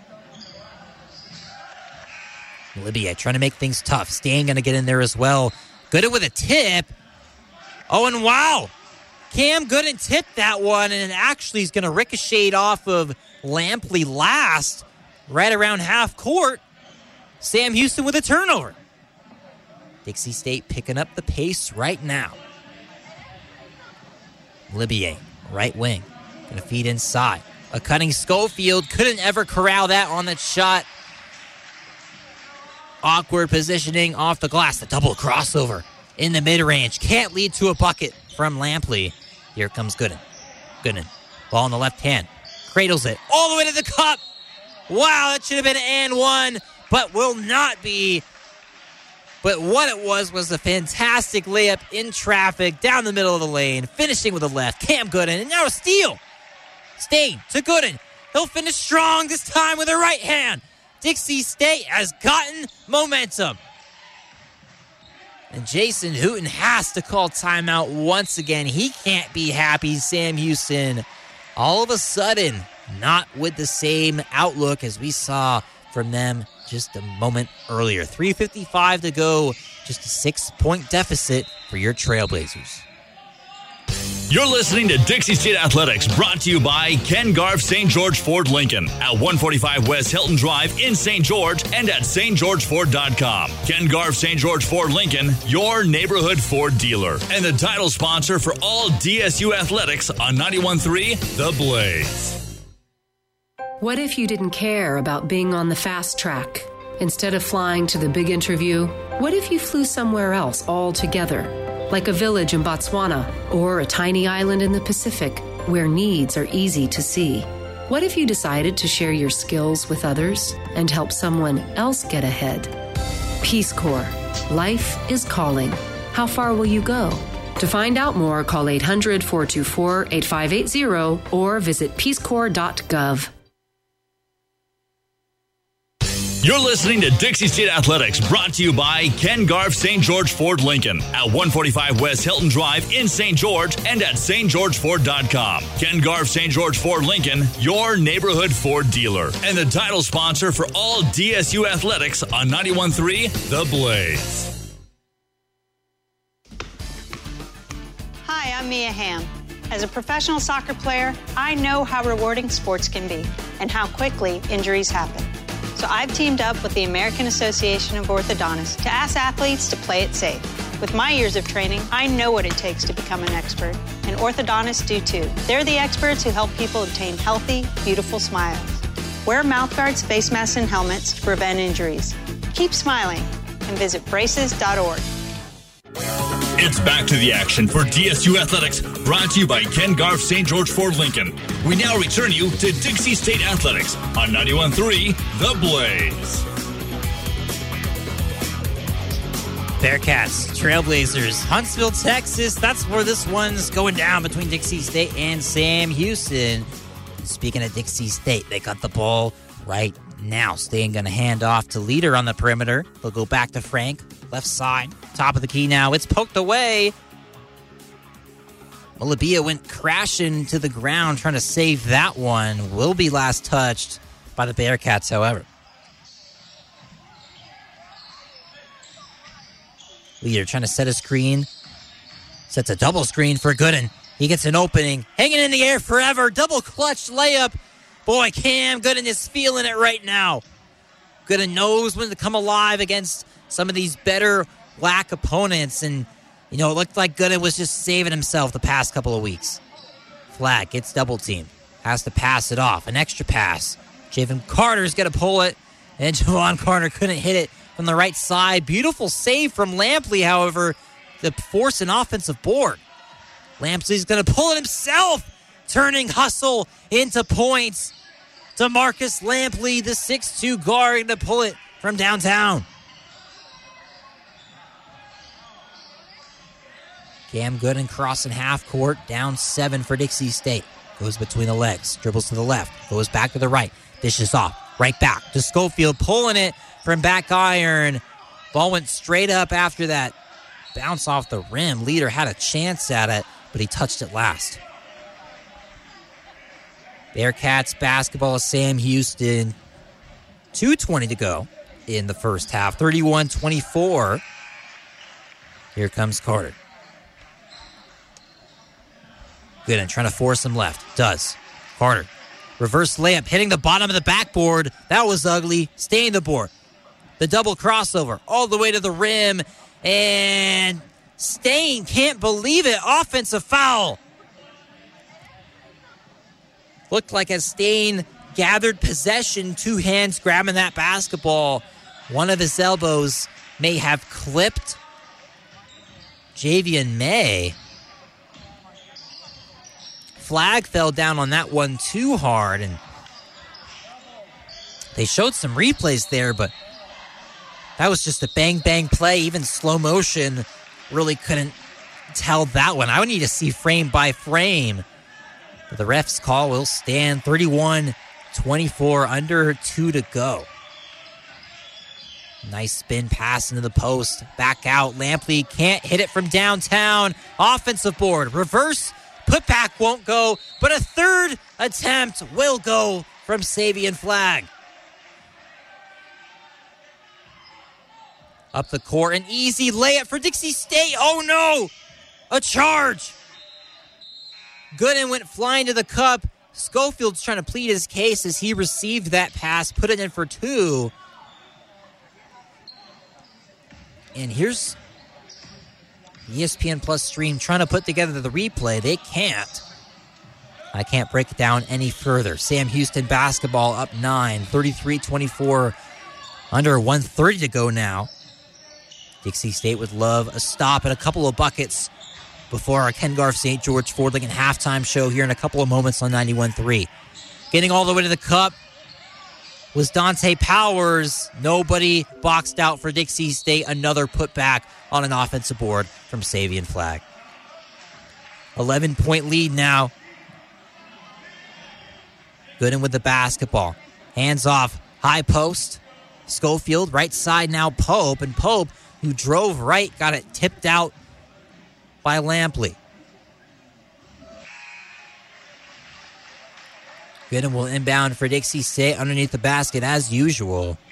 Libya trying to make things tough. Staine going to get in there as well. Gooden with a tip. Oh, and wow. Cam Gooden tipped that one, and actually is going to ricochet off of Lampley last, right around half court. Sam Houston with a turnover. Dixie State picking up the pace right now. Libier, right wing, gonna feed inside. A cutting Schofield couldn't ever corral that on that shot. Awkward positioning off the glass. The double crossover in the mid range can't lead to a bucket from Lampley. Here comes Gooden. Gooden, ball in the left hand, cradles it all the way to the cup. Wow, that should have been an and one, but will not be but what it was was a fantastic layup in traffic down the middle of the lane, finishing with a left. Cam Gooden, and now a steal. Stain to Gooden. He'll finish strong this time with a right hand. Dixie State has gotten momentum. And Jason Hooten has to call timeout once again. He can't be happy. Sam Houston, all of a sudden, not with the same outlook as we saw from them just a moment earlier. 3.55 to go, just a six point deficit for your Trailblazers. You're listening to Dixie State Athletics, brought to you by Ken Garff St. George Ford Lincoln at 145 West Hilton Drive in St. George and at stgeorgeford.com. Ken Garff St. George Ford Lincoln, your neighborhood Ford dealer, and the title sponsor for all DSU athletics on 91.3 The Blaze. What if you didn't care about being on the fast track? Instead of flying to the big interview, what if you flew somewhere else altogether? Like a village in Botswana or a tiny island in the Pacific where needs are easy to see? What if you decided to share your skills with others and help someone else get ahead? Peace Corps. Life is calling. How far will you go? To find out more, call 800 424 8580 or visit peacecorps.gov. You're listening to Dixie State Athletics, brought to you by Ken Garff St. George Ford Lincoln at 145 West Hilton Drive in St. George and at stgeorgeford.com. Ken Garff St. George Ford Lincoln, your neighborhood Ford dealer, and the title sponsor for all DSU athletics on 91.3 The Blaze. Hi, I'm Mia Hamm. As a professional soccer player, I know how rewarding sports can be and how quickly injuries happen. So I've teamed up with the American Association of Orthodontists to ask athletes to play it safe. With my years of training, I know what it takes to become an expert, and orthodontists do too. They're the experts who help people obtain healthy, beautiful smiles. Wear mouthguards, face masks, and helmets to prevent injuries. Keep smiling and visit braces.org. It's back to the action for DSU Athletics, brought to you by Ken Garff St. George Ford Lincoln. We now return you to Dixie State Athletics on 91.3 The Blaze. Bearcats, Trailblazers, Huntsville, Texas. That's where this one's going down between Dixie State and Sam Houston. Speaking of Dixie State, they got the ball right now. Staine going to hand off to Leter on the perimeter. He'll go back to Frank, left side, top of the key now. It's poked away. Malabia went crashing to the ground trying to save that one. Will be last touched by the Bearcats, however. Leter trying to set a screen. Sets a double screen for Gooden. He gets an opening. Hanging in the air forever. Double clutch layup. Boy, Cam Gooden is feeling it right now. Gooden knows when to come alive against some of these better WAC opponents. And, you know, it looked like Gooden was just saving himself the past couple of weeks. Flagg gets double teamed. Has to pass it off. An extra pass. Javen Carter's going to pull it. And Javon Carter couldn't hit it from the right side. Beautiful save from Lampley, however, to force an offensive board. Lampley's going to pull it himself, turning hustle into points. Demarcus Lampley, the 6'2 guard, to pull it from downtown. Cam Gooden crossing half court, down seven for Dixie State. Goes between the legs, dribbles to the left, goes back to the right, dishes off, right back to Schofield, pulling it from back iron. Ball went straight up after that bounce off the rim. Leter had a chance at it, but he touched it last. Bearcats basketball, Sam Houston. 2.20 to go in the first half. 31 24. Here comes Carter. Gooden trying to force him left. Does. Carter. Reverse layup, hitting the bottom of the backboard. That was ugly. Staying the board. The double crossover all the way to the rim. And Staine can't believe it. Offensive foul. Looked like as Staine gathered possession, two hands grabbing that basketball. One of his elbows may have clipped Javian May. Flagg fell down on that one too hard, and they showed some replays there, but that was just a bang bang play. Even slow motion really couldn't tell that one. I would need to see frame by frame. But the ref's call will stand 31 24, under two to go. Nice spin pass into the post. Back out. Lampley can't hit it from downtown. Offensive board. Reverse putback won't go, but a third attempt will go from Savion Flagg. Up the court, an easy layup for Dixie State. Oh no! A charge! Gooden went flying to the cup. Schofield's trying to plead his case as he received that pass, put it in for two. And here's ESPN Plus stream trying to put together the replay. They can't. I can't break it down any further. Sam Houston basketball up 9, 33 24, under 130 to go now. Dixie State would love a stop and a couple of buckets before our Ken Garff St. George Ford Lincoln halftime show here in a couple of moments on 91.3. Getting all the way to the cup was Dante Powers. Nobody boxed out for Dixie State. Another putback on an offensive board from Savion Flagg. 11 point lead now. Gooden with the basketball. Hands off. High post. Schofield, right side now, Pope. And Pope, who drove right, got it tipped out by Lampley. Gooden will inbound for Dixie State underneath the basket as usual.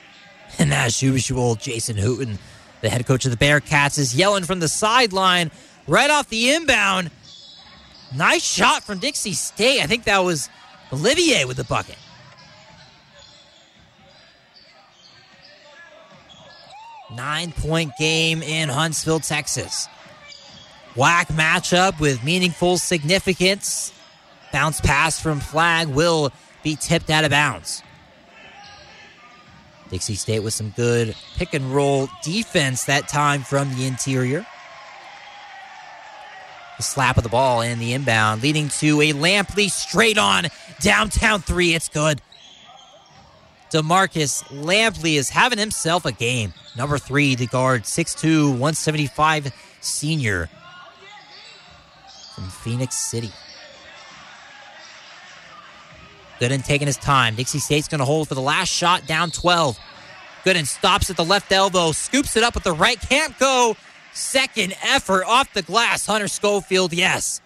And as usual, Jason Hooten, the head coach of the Bearcats, is yelling from the sideline right off the inbound. Nice shot from Dixie State. I think that was Olivier with the bucket. Nine point game in Huntsville, Texas. WAC matchup with meaningful significance. Bounce pass from Flagg will be tipped out of bounds. Dixie State with some good pick and roll defense that time from the interior. The slap of the ball and the inbound, leading to a Lampley straight on downtown three. It's good. Demarcus Lampley is having himself a game. Number three, the guard, 6'2, 175 senior from Phenix City. Gooden taking his time. Dixie State's going to hold for the last shot, down 12. Gooden stops at the left elbow, scoops it up with the right. Can't go. Second effort off the glass. Hunter Schofield, yes.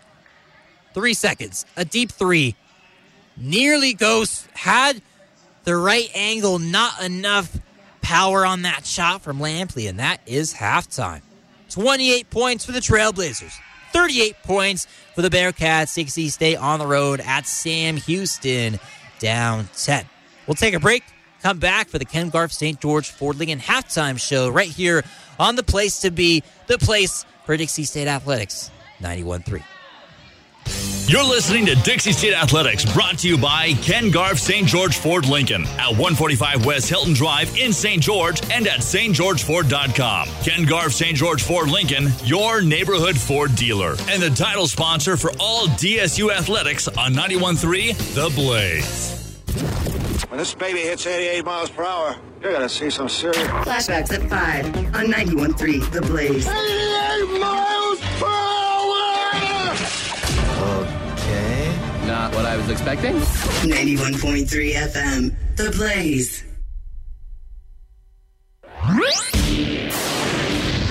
Three seconds. A deep three. Nearly goes. Had the right angle, not enough power on that shot from Lampley, and that is halftime. 28 points for the Trailblazers. 38 points for the Bearcats. Dixie State on the road at Sam Houston, down 10. We'll take a break, come back for the Ken Garff St. George Ford Lincoln halftime show right here on the place to be, the place for Dixie State Athletics, 91 3. You're listening to Dixie State Athletics, brought to you by Ken Garff St. George Ford Lincoln at 145 West Hilton Drive in St. George and at stgeorgeford.com. Ken Garff St. George Ford Lincoln, your neighborhood Ford dealer, and the title sponsor for all DSU athletics on 91.3 The Blaze. When this baby hits 88 miles per hour, you're gonna see some serious. Flashbacks at 5 on 91.3 The Blaze. 88 miles per hour! Okay. Not what I was expecting. 91.3 FM The Blaze.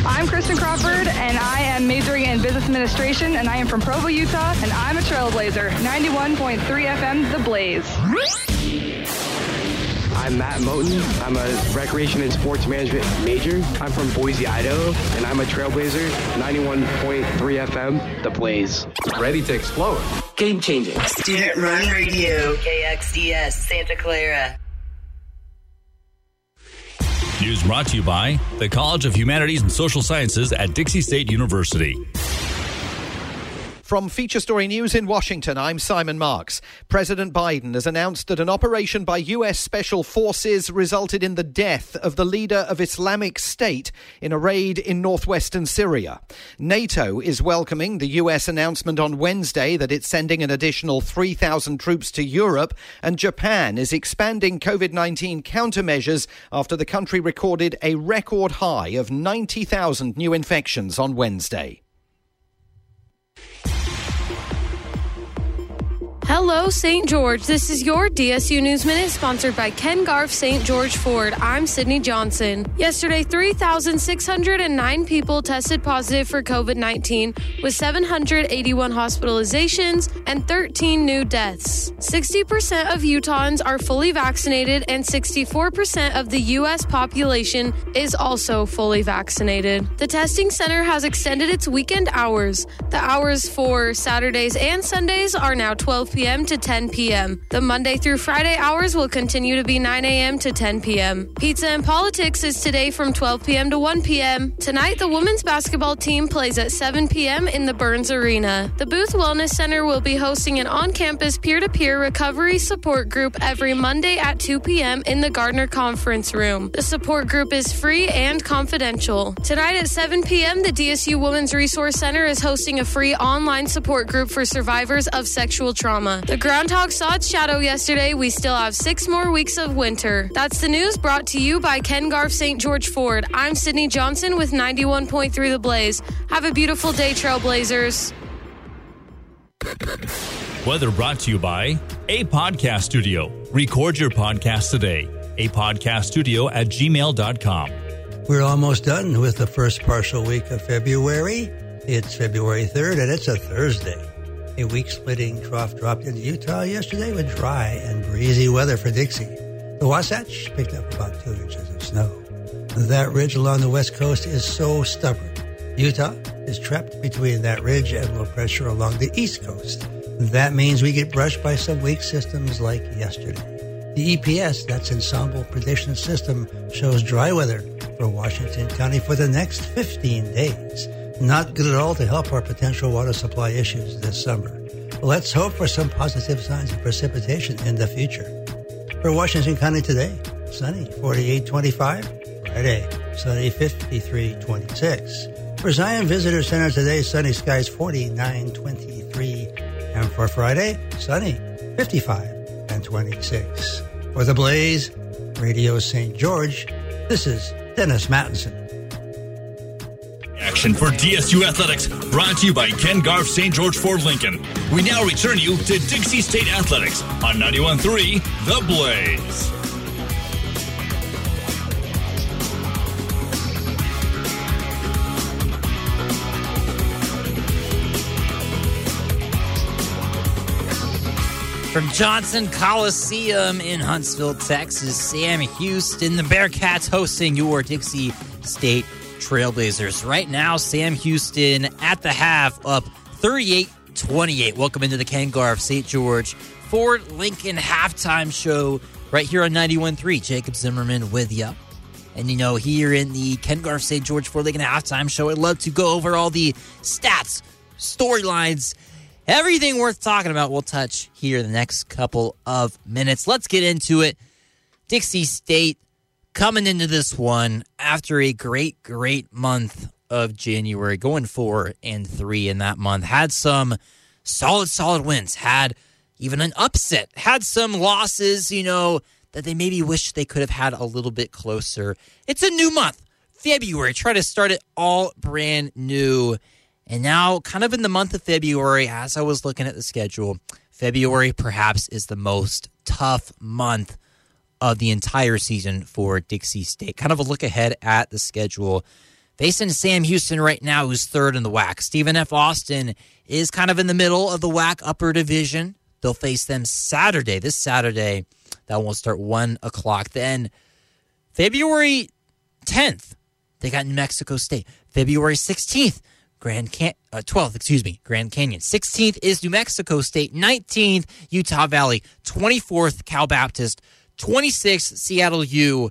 I'm Kristen Crawford, and I am majoring in business administration, and I am from Provo, Utah, and I'm a trailblazer. 91.3 FM, The Blaze. I'm Matt Moten. I'm a recreation and sports management major. I'm from Boise, Idaho, and I'm a trailblazer. 91.3 FM, The Blaze. Ready to explode. Game changing. Student run radio. KXDS, Santa Clara. News brought to you by the College of Humanities and Social Sciences at Dixie State University. From Feature Story News in Washington, I'm Simon Marks. President Biden has announced that an operation by U.S. Special Forces resulted in the death of the leader of Islamic State in a raid in northwestern Syria. NATO is welcoming the U.S. announcement on Wednesday that it's sending an additional 3,000 troops to Europe, and Japan is expanding COVID 19 countermeasures after the country recorded a record high of 90,000 new infections on Wednesday. Hello, St. George. This is your DSU News Minute sponsored by Ken Garff St. George Ford. I'm Sydney Johnson. Yesterday, 3,609 people tested positive for COVID 19, with 781 hospitalizations and 13 new deaths. 60% of Utahns are fully vaccinated, and 64% of the U.S. population is also fully vaccinated. The testing center has extended its weekend hours. The hours for Saturdays and Sundays are now 12 p.m. to 10 p.m. The Monday through Friday hours will continue to be 9 a.m. to 10 p.m. Pizza and Politics is today from 12 p.m. to 1 p.m. Tonight, the women's basketball team plays at 7 p.m. in the Burns Arena. The Booth Wellness Center will be hosting an on campus peer to peer recovery support group every Monday at 2 p.m. in the Gardner Conference Room. The support group is free and confidential. Tonight at 7 p.m., the DSU Women's Resource Center is hosting a free online support group for survivors of sexual trauma. The groundhog saw its shadow yesterday. We still have six more weeks of winter. That's the news brought to you by Ken Garff St. George Ford. I'm Sydney Johnson with 91.3 The Blaze. Have a beautiful day, Trailblazers. Weather brought to you by A Podcast Studio. Record your podcast today. A Podcast Studio at gmail.com. We're almost done with the first partial week of February. It's February 3rd, and it's a Thursday. A weak splitting trough dropped into Utah yesterday with dry and breezy weather for Dixie. The Wasatch picked up about two inches of snow. That ridge along the west coast is so stubborn. Utah is trapped between that ridge and low pressure along the east coast. That means we get brushed by some weak systems like yesterday. The EPS, that's Ensemble Prediction System, shows dry weather for Washington County for the next 15 days. Not good at all to help our potential water supply issues this summer. Let's hope for some positive signs of precipitation in the future. For Washington County today, sunny 4825. Friday, sunny 5326. For Zion Visitor Center today, sunny skies 4923. And for Friday, sunny 55 and 26. For the Blaze, Radio St. George, this is Dennis Mattinson. For DSU Athletics, brought to you by Ken Garff St. George Ford Lincoln. We now return you to Dixie State Athletics on 91.3 The Blaze. From Johnson Coliseum in Huntsville, Texas, Sam Houston, the Bearcats hosting your Dixie State Trailblazers. Right now, Sam Houston at the half up 38 28. Welcome into the Ken Garff St. George Ford Lincoln halftime show right here on 91.3. Jacob Zimmerman with you. And you know, here in the Ken Garff St. George Ford Lincoln halftime show, I'd love to go over all the stats, storylines, everything worth talking about. We'll touch here the next couple of minutes. Let's get into it. Dixie State coming into this one after a great, great month of January, going four and three in that month. Had some solid, solid wins. Had even an upset. Had some losses, you know, that they maybe wish they could have had a little bit closer. It's a new month, February. Try to start it all brand new. And now, kind of in the month of February, as I was looking at the schedule, February perhaps is the most tough month of the entire season for Dixie State. Kind of a look ahead at the schedule. Facing Sam Houston right now, who's third in the WAC. Stephen F. Austin is kind of in the middle of the WAC upper division. They'll face them Saturday, this Saturday. That will start 1 o'clock. Then February 10th, they got New Mexico State. February 16th, Grand Can- uh, 12th, excuse me, Grand Canyon. 16th is New Mexico State. 19th, Utah Valley. 24th, Cal Baptist. 26th, Seattle U.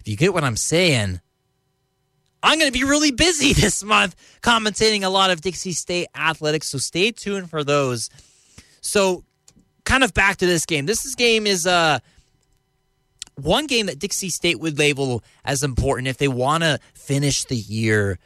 If you get what I'm saying, I'm going to be really busy this month commentating a lot of Dixie State athletics, so stay tuned for those. So, kind of back to this game. This game is uh, one game that Dixie State would label as important if they want to finish the year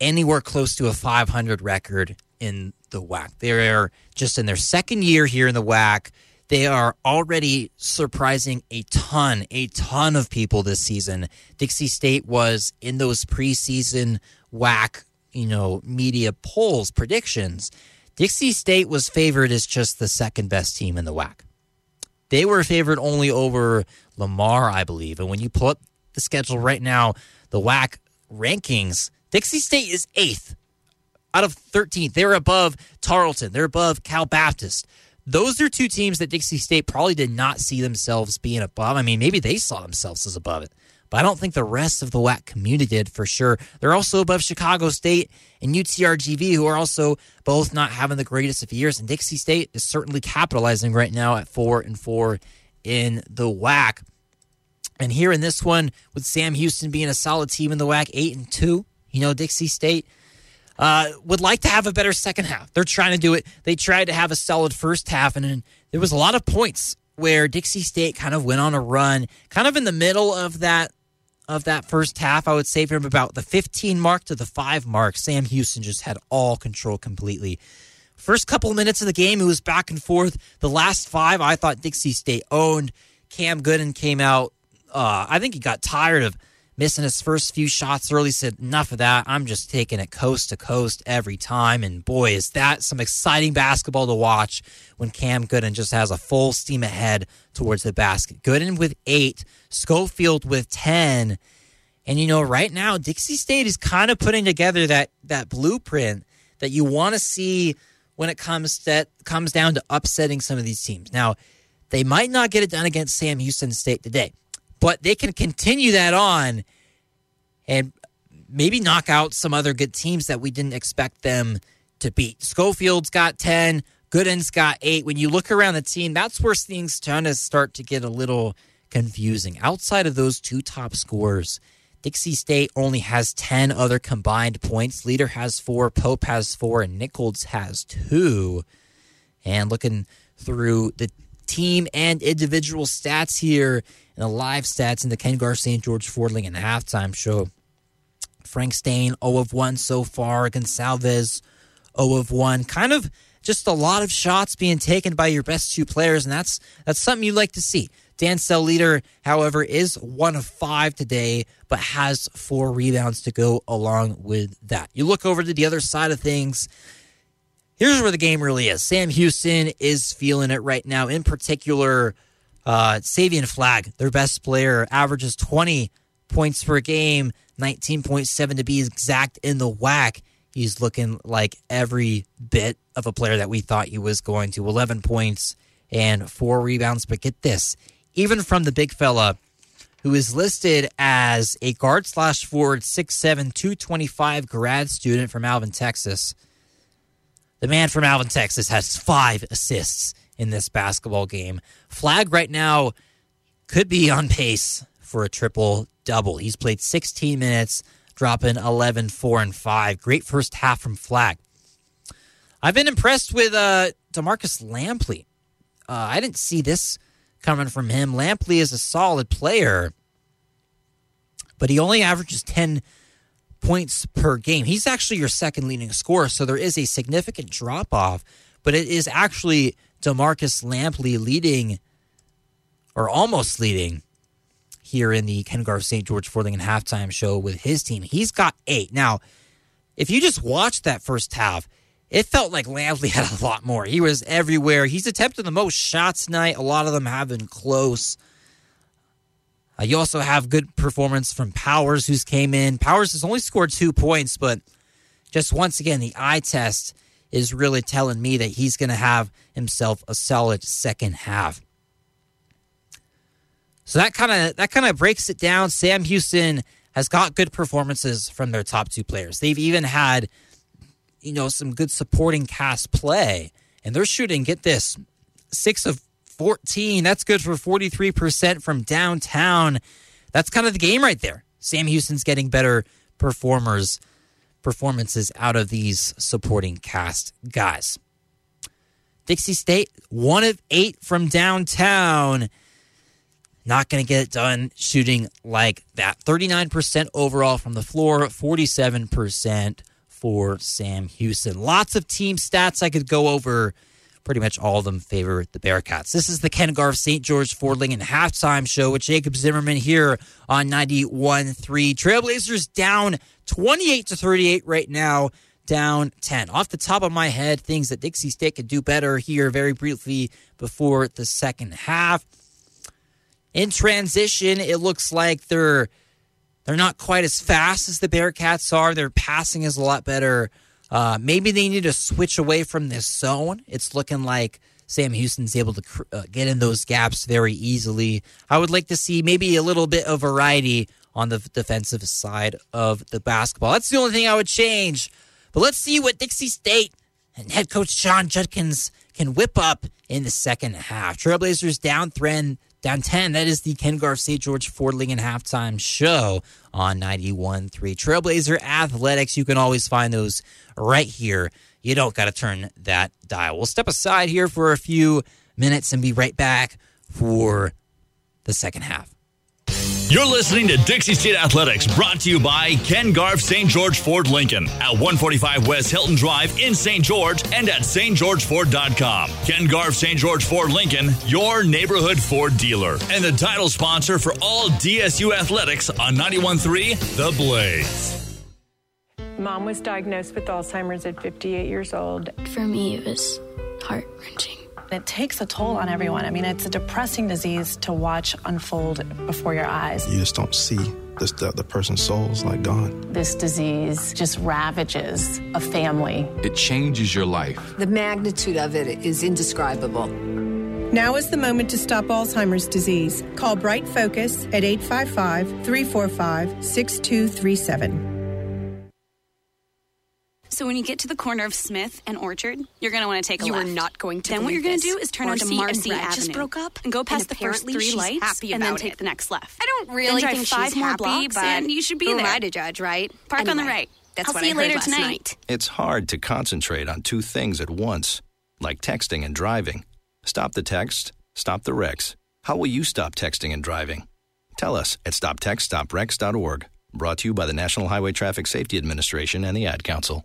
anywhere close to a 500 record in the WAC. They are just in their second year here in the WAC. They are already surprising a ton, a ton of people this season. Dixie State was in those preseason WAC, you know, media polls predictions. Dixie State was favored as just the second best team in the WAC. They were favored only over Lamar, I believe. And when you pull up the schedule right now, the WAC rankings, Dixie State is eighth out of 13th. They're above Tarleton. They're above Cal Baptist. Those are two teams that Dixie State probably did not see themselves being above. I mean, maybe they saw themselves as above it, but I don't think the rest of the WAC community did for sure. They're also above Chicago State and UTRGV, who are also both not having the greatest of years. And Dixie State is certainly capitalizing right now at four and four in the WAC. And here in this one, with Sam Houston being a solid team in the WAC, eight and two, you know, Dixie State uh, would like to have a better second half. They're trying to do it. They tried to have a solid first half, and, and there was a lot of points where Dixie State kind of went on a run, kind of in the middle of that of that first half. I would say from about the 15 mark to the five mark, Sam Houston just had all control completely. First couple of minutes of the game, it was back and forth. The last five, I thought Dixie State owned. Cam Gooden came out. Uh, I think he got tired of missing his first few shots early, said, Enough of that. I'm just taking it coast to coast every time. And boy, is that some exciting basketball to watch when Cam Gooden just has a full steam ahead towards the basket. Gooden with eight, Schofield with 10. And you know, right now, Dixie State is kind of putting together that that blueprint that you want to see when it comes that comes down to upsetting some of these teams. Now, they might not get it done against Sam Houston State today but they can continue that on and maybe knock out some other good teams that we didn't expect them to beat. Schofield's got 10, Gooden's got 8. When you look around the team, that's where things kind of start to get a little confusing. Outside of those two top scorers, Dixie State only has 10 other combined points. Leter has four, Pope has four, and Nichols has two. And looking through the team and individual stats here and the live stats in the Ken St. George Fordling and halftime show. Frank Staine, 0 of 1 so far. Gonsalves, 0 of 1. Kind of just a lot of shots being taken by your best two players, and that's that's something you like to see. Dancell Leter, however, is one of five today, but has four rebounds to go along with that. You look over to the other side of things. Here's where the game really is. Sam Houston is feeling it right now. In particular, uh, Savion Flagg, their best player, averages 20 points per game, 19.7 to be exact in the WAC. He's looking like every bit of a player that we thought he was going to. 11 points and four rebounds. But get this, even from the big fella who is listed as a guard slash forward, 6'7, 225 grad student from Alvin, Texas. The man from Alvin, Texas has five assists in this basketball game. Flagg right now could be on pace for a triple double. He's played 16 minutes, dropping 11, 4, and 5. Great first half from Flagg. I've been impressed with uh, Demarcus Lampley. Uh, I didn't see this coming from him. Lampley is a solid player, but he only averages 10 points per game. He's actually your second leading scorer, so there is a significant drop off, but it is actually Demarcus Lampley leading or almost leading here in the Ken Garff St. George Ford Lincoln halftime show with his team. He's got eight. Now, if you just watched that first half, it felt like Lampley had a lot more. He was everywhere. He's attempted the most shots tonight. A lot of them have been close. Uh, you also have good performance from Powers, who's came in. Powers has only scored two points, but just once again, the eye test is really telling me that he's going to have himself a solid second half. So that kind of that kind of breaks it down. Sam Houston has got good performances from their top two players. They've even had you know some good supporting cast play, and they're shooting. Get this, six of fourteen. That's good for forty three percent from downtown. That's kind of the game right there. Sam Houston's getting better performers performances out of these supporting cast guys. Dixie State, one of eight from downtown. Not going to get it done shooting like that. 39% overall from the floor, 47% for Sam Houston. Lots of team stats I could go over. Pretty much all of them favor the Bearcats. This is the Ken Garff St. George Ford Lincoln halftime show with Jacob Zimmerman here on 91.3. Trailblazers down 28 to 38 right now, down 10. Off the top of my head, things that Dixie State could do better here very briefly before the second half. In transition, it looks like they're they're not quite as fast as the Bearcats are. Their passing is a lot better. Uh, maybe they need to switch away from this zone. It's looking like Sam Houston's able to uh, get in those gaps very easily. I would like to see maybe a little bit of variety on the defensive side of the basketball. That's the only thing I would change. But let's see what Dixie State and head coach Jon Judkins can whip up in the second half. Trailblazers down three, down 10. That is the Ken Garff St. George Ford Lincoln halftime show on 91.3. Trailblazer Athletics. You can always find those right here. You don't got to turn that dial. We'll step aside here for a few minutes and be right back for the second half. You're listening to Dixie State Athletics, brought to you by Ken Garff St. George Ford Lincoln at 145 West Hilton Drive in St. George and at stgeorgeford.com. Ken Garff St. George Ford Lincoln, your neighborhood Ford dealer, and the title sponsor for all DSU athletics on 91.3 The Blaze. Mom was diagnosed with Alzheimer's at 58 years old. For me, it was heart wrenching. It takes a toll on everyone. I mean, it's a depressing disease to watch unfold before your eyes. You just don't see this, the, the person's soul's like gone. This disease just ravages a family. It changes your life. The magnitude of it is indescribable. Now is the moment to stop Alzheimer's disease. Call Bright Focus at 855 345 6237. So when you get to the corner of Smith and Orchard, you're going to want to take a You left. are not going to Then what you're going to this. do is turn Marcy onto Marcy and Brad Avenue just broke up, and go past and the first three she's lights happy and then take it. the next left. I don't really then drive think five she's more happy, blocks but and you should be who there. am I to judge, right? Park on the right. That's I'll what see I you later last tonight. night. It's hard to concentrate on two things at once, like texting and driving. Stop the text, stop the wrecks. How will you stop texting and driving? Tell us at stoptextstoprex.org. Brought to you by the National Highway Traffic Safety Administration and the Ad Council.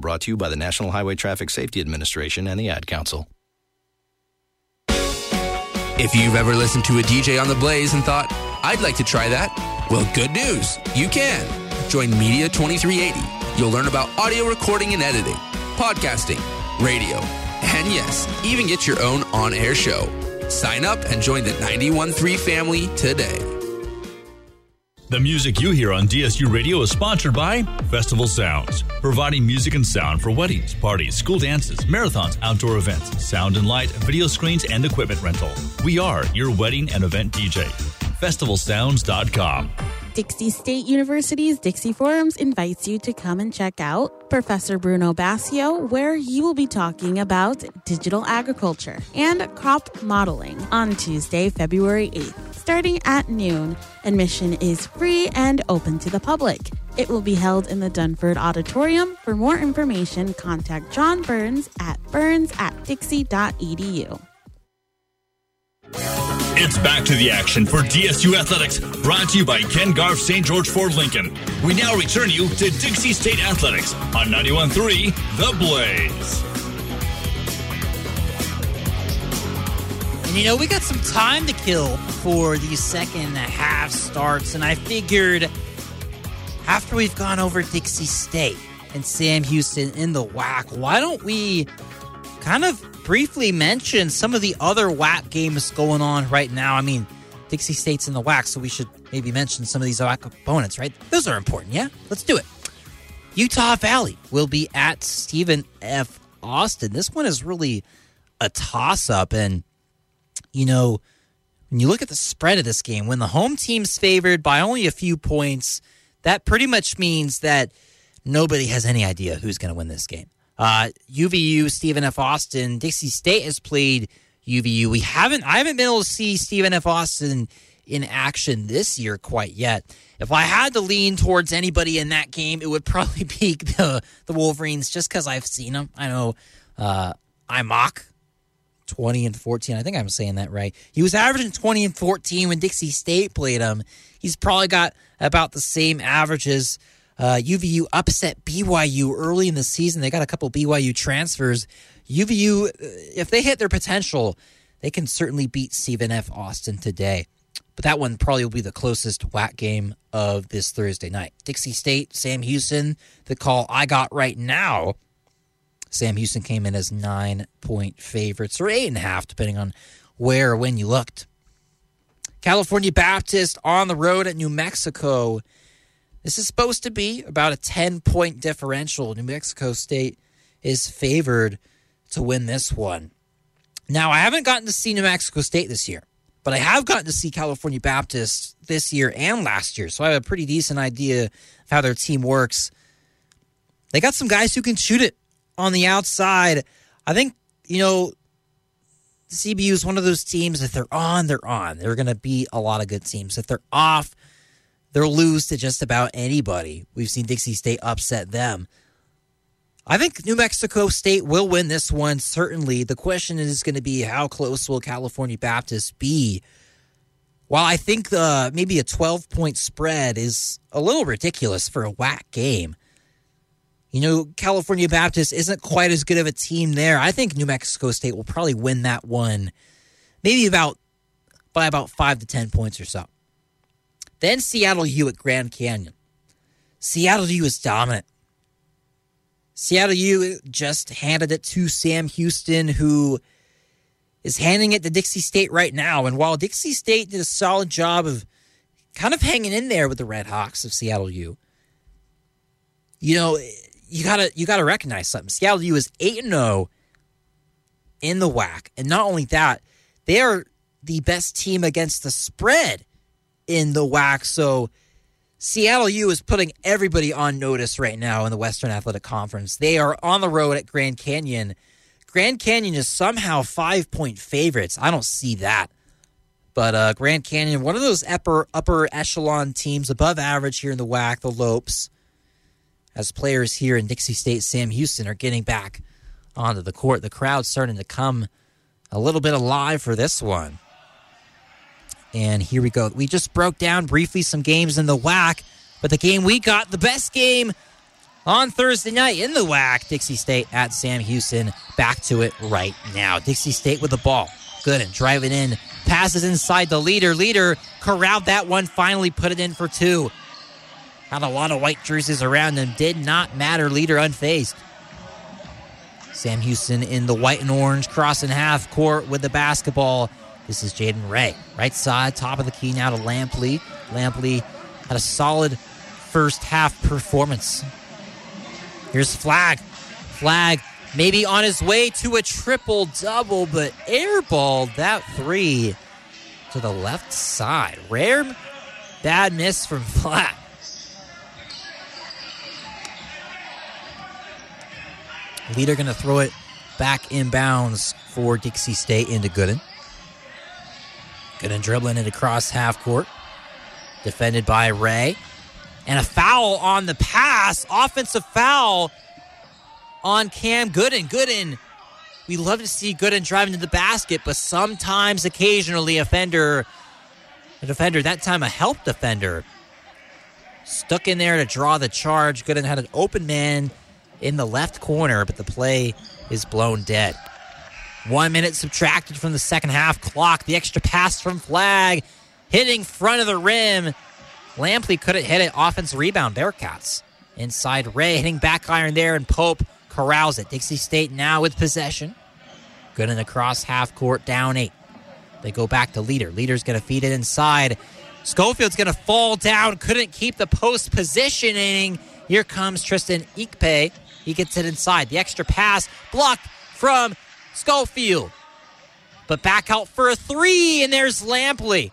Brought to you by the National Highway Traffic Safety Administration and the Ad Council. If you've ever listened to a DJ on the Blaze and thought, I'd like to try that, well, good news. You can. Join Media 2380. You'll learn about audio recording and editing, podcasting, radio, and yes, even get your own on air show. Sign up and join the 913 family today. The music you hear on DSU Radio is sponsored by Festival Sounds, providing music and sound for weddings, parties, school dances, marathons, outdoor events, sound and light, video screens, and equipment rental. We are your wedding and event DJ. FestivalSounds.com. Dixie State University's Dixie Forums invites you to come and check out Professor Bruno Basso, where he will be talking about digital agriculture and crop modeling on Tuesday, February 8th, starting at noon. Admission is free and open to the public. It will be held in the Dunford Auditorium. For more information, contact John Burns at burns at dixie.edu. It's back to the action for DSU Athletics, brought to you by Ken Garff St. George Ford Lincoln. We now return you to Dixie State Athletics on 91.3 The Blaze. And you know, we got some time to kill before these second half starts, and I figured after we've gone over Dixie State and Sam Houston in the WAC, why don't we kind of briefly mention some of the other WAC games going on right now? I mean, Dixie State's in the WAC, so we should maybe mention some of these WAC opponents, right? Those are important, yeah? Let's do it. Utah Valley will be at Stephen F. Austin. This one is really a toss up, and you know, when you look at the spread of this game, when the home team's favored by only a few points, that pretty much means that nobody has any idea who's going to win this game. Uh, UVU, Stephen F. Austin, Dixie State has played UVU. We haven't, I haven't been able to see Stephen F. Austin in action this year quite yet. If I had to lean towards anybody in that game, it would probably be the the Wolverines, just because I've seen them. I know uh, Aimaq 20 and 14. I think I'm saying that right. He was averaging 20 and 14 when Dixie State played him. He's probably got about the same averages. Uh, UVU upset BYU early in the season. They got a couple BYU transfers. UVU, uh, if they hit their potential, they can certainly beat Stephen F. Austin today. But that one probably will be the closest WAC game of this Thursday night. Dixie State, Sam Houston, the call I got right now Sam Houston came in as nine point favorites, or eight and a half, depending on where or when you looked. California Baptist on the road at New Mexico. This is supposed to be about a 10 point differential. New Mexico State is favored to win this one. Now, I haven't gotten to see New Mexico State this year, but I have gotten to see California Baptist this year and last year. So I have a pretty decent idea of how their team works. They got some guys who can shoot it on the outside. I think, you know, CBU is one of those teams. If they're on, they're on. They're going to beat a lot of good teams. If they're off, they'll lose to just about anybody. We've seen Dixie State upset them. I think New Mexico State will win this one, certainly. The question is going to be how close will California Baptist be? While I think the maybe a 12 point spread is a little ridiculous for a WAC game, you know, California Baptist isn't quite as good of a team there. I think New Mexico State will probably win that one, maybe about by about five to 10 points or so. Then Seattle U at Grand Canyon. Seattle U is dominant. Seattle U just handed it to Sam Houston, who is handing it to Dixie State right now. And while Dixie State did a solid job of kind of hanging in there with the Red Hawks of Seattle U, you know, you gotta you gotta recognize something. Seattle U is eight and zero oh in the WAC, and not only that, they are the best team against the spread in the WAC. So Seattle U is putting everybody on notice right now in the Western Athletic Conference. They are on the road at Grand Canyon. Grand Canyon is somehow five point favorites. I don't see that. But uh, Grand Canyon, one of those upper upper echelon teams above average here in the WAC, the Lopes, as players here in Dixie State, Sam Houston, are getting back onto the court. The crowd's starting to come a little bit alive for this one. And here we go. We just broke down briefly some games in the WAC, but the game we got, the best game on Thursday night in the WAC, Dixie State at Sam Houston. Back to it right now. Dixie State with the ball. Gooden driving in. Passes inside the Leter. Leter corralled that one, finally put it in for two. Had a lot of white jerseys around him. Did not matter. Leter unfazed. Sam Houston in the white and orange, crossing half court with the basketball. This is Jaden Ray. Right side, top of the key now to Lampley. Lampley had a solid first half performance. Here's Flagg. Flagg maybe on his way to a triple double, but airballed that three to the left side. Rare bad miss from Flagg. Leter going to throw it back inbounds for Dixie State into Gooden. Gooden dribbling it across half court. Defended by Ray. And a foul on the pass. Offensive foul on Cam Gooden. Gooden, we love to see Gooden driving to the basket, but sometimes, occasionally, a defender, a defender, that time a help defender, stuck in there to draw the charge. Gooden had an open man in the left corner, but the play is blown dead. One minute subtracted from the second half clock. The extra pass from Flagg hitting front of the rim. Lampley couldn't hit it. Offense rebound, Bearcats. Inside Ray hitting back iron there, and Pope corrals it. Dixie State now with possession. Good in the cross half court, down eight. They go back to Leter. Leter's going to feed it inside. Schofield's going to fall down. Couldn't keep the post positioning. Here comes Tristan Ikpe. He gets it inside. The extra pass blocked from Schofield. But back out for a three, and there's Lampley.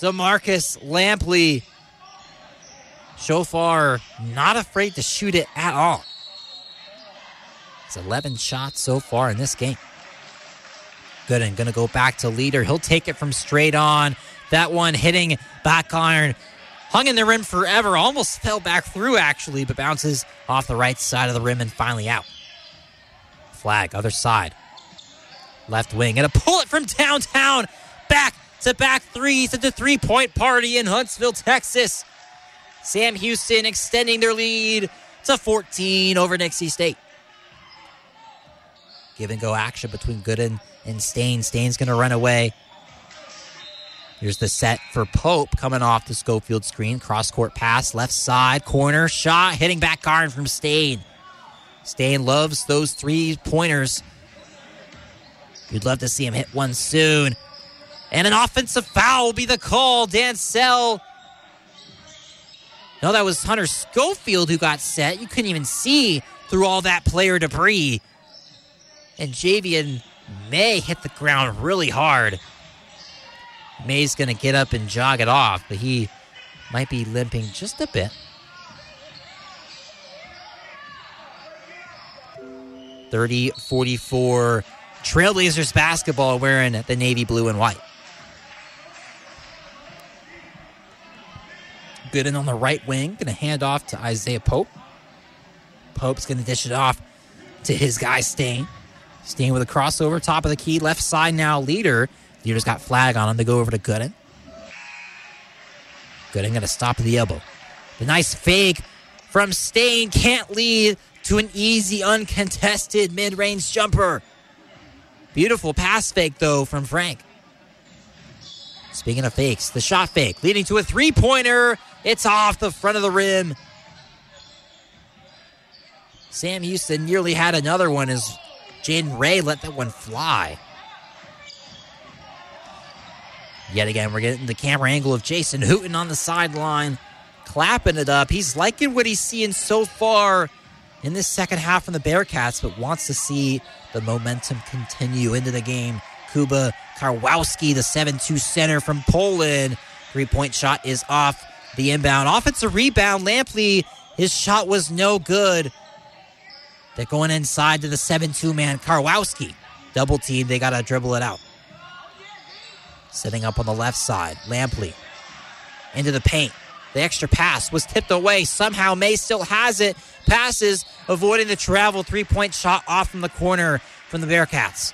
Demarcus Lampley, so far, not afraid to shoot it at all. It's 11 shots so far in this game. Gooden going to go back to Leter. He'll take it from straight on. That one hitting back iron. Hung in the rim forever. Almost fell back through, actually, but bounces off the right side of the rim and finally out. Flagg, other side. Left wing. And a pull it from downtown. Back to back threes at the three point party in Huntsville, Texas. Sam Houston extending their lead to 14 over Dixie State. Give and go action between Gooden and Staine. Staine's going to run away. Here's the set for Pope coming off the Schofield screen. Cross court pass, left side, corner, shot, hitting back iron from Staine. Staine loves those three pointers. You'd love to see him hit one soon. And an offensive foul will be the call. Dancell. No, that was Hunter Schofield who got set. You couldn't even see through all that player debris. And Javian May hit the ground really hard. May's going to get up and jog it off, but he might be limping just a bit. 30 44 Trailblazers basketball wearing the navy blue and white. Gooden on the right wing, going to hand off to Isaiah Pope. Pope's going to dish it off to his guy Staine. Staine with a crossover, top of the key, left side now, Leter. Leter's got Flagg on him. They go over to Gooden. Gooden going to stop the elbow. The nice fake from Staine can't lead to an easy, uncontested mid range jumper. Beautiful pass fake, though, from Frank. Speaking of fakes, the shot fake leading to a three pointer. It's off the front of the rim. Sam Houston nearly had another one as Jaden Ray let that one fly. Yet again, we're getting the camera angle of Jason Hooten on the sideline, clapping it up. He's liking what he's seeing so far in this second half from the Bearcats, but wants to see the momentum continue into the game. Kuba Karwowski, the 7 2 center from Poland. Three point shot is off the inbound. Offensive rebound. Lampley, his shot was no good. They're going inside to the 7 2 man, Karwowski. Double team, they got to dribble it out. Setting up on the left side, Lampley into the paint. The extra pass was tipped away. Somehow May still has it. Passes, avoiding the travel. Three point shot off from the corner from the Bearcats.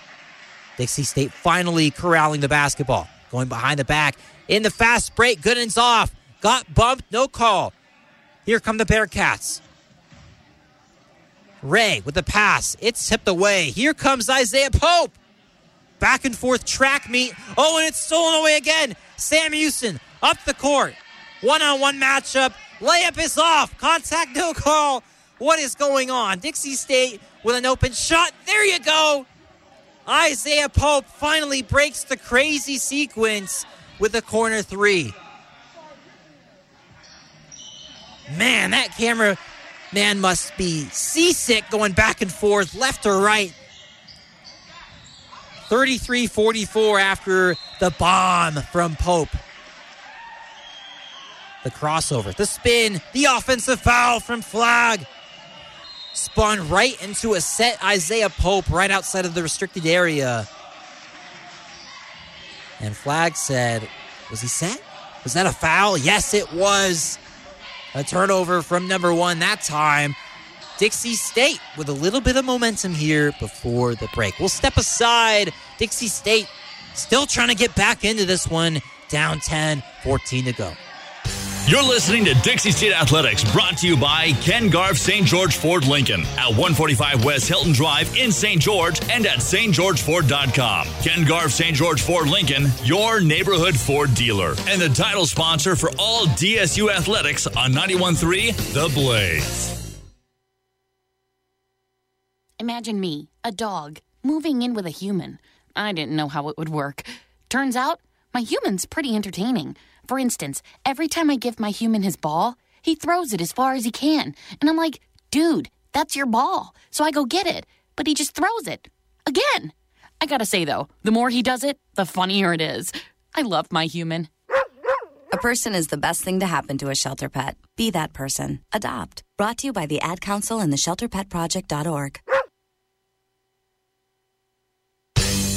Dixie State finally corralling the basketball. Going behind the back. In the fast break, Gooden's off. Got bumped, no call. Here come the Bearcats. Ray with the pass. It's tipped away. Here comes Isaiah Pope. Back and forth track meet. Oh, and it's stolen away again. Sam Houston up the court. One on one matchup. Layup is off. Contact no call. What is going on? Dixie State with an open shot. There you go. Isaiah Pope finally breaks the crazy sequence with a corner three. Man, that camera man must be seasick going back and forth, left or right. 33 44 after the bomb from Pope. The crossover, the spin, the offensive foul from Flagg. Spun right into a set Isaiah Pope right outside of the restricted area. And Flagg said, Was he set? Was that a foul? Yes, it was. A turnover from number one that time. Dixie State with a little bit of momentum here before the break. We'll step aside. Dixie State still trying to get back into this one. Down 10, 14 to go. You're listening to Dixie State Athletics, brought to you by Ken Garff St. George Ford Lincoln at 145 West Hilton Drive in St. George and at stgeorgeford.com. Ken Garff St. George Ford Lincoln, your neighborhood Ford dealer, and the title sponsor for all DSU athletics on 91.3 The Blaze. Imagine me, a dog, moving in with a human. I didn't know how it would work. Turns out, my human's pretty entertaining. For instance, every time I give my human his ball, he throws it as far as he can. And I'm like, dude, that's your ball. So I go get it. But he just throws it. Again. I gotta say, though, the more he does it, the funnier it is. I love my human. A person is the best thing to happen to a shelter pet. Be that person. Adopt. Brought to you by the Ad Council and the ShelterPetProject.org.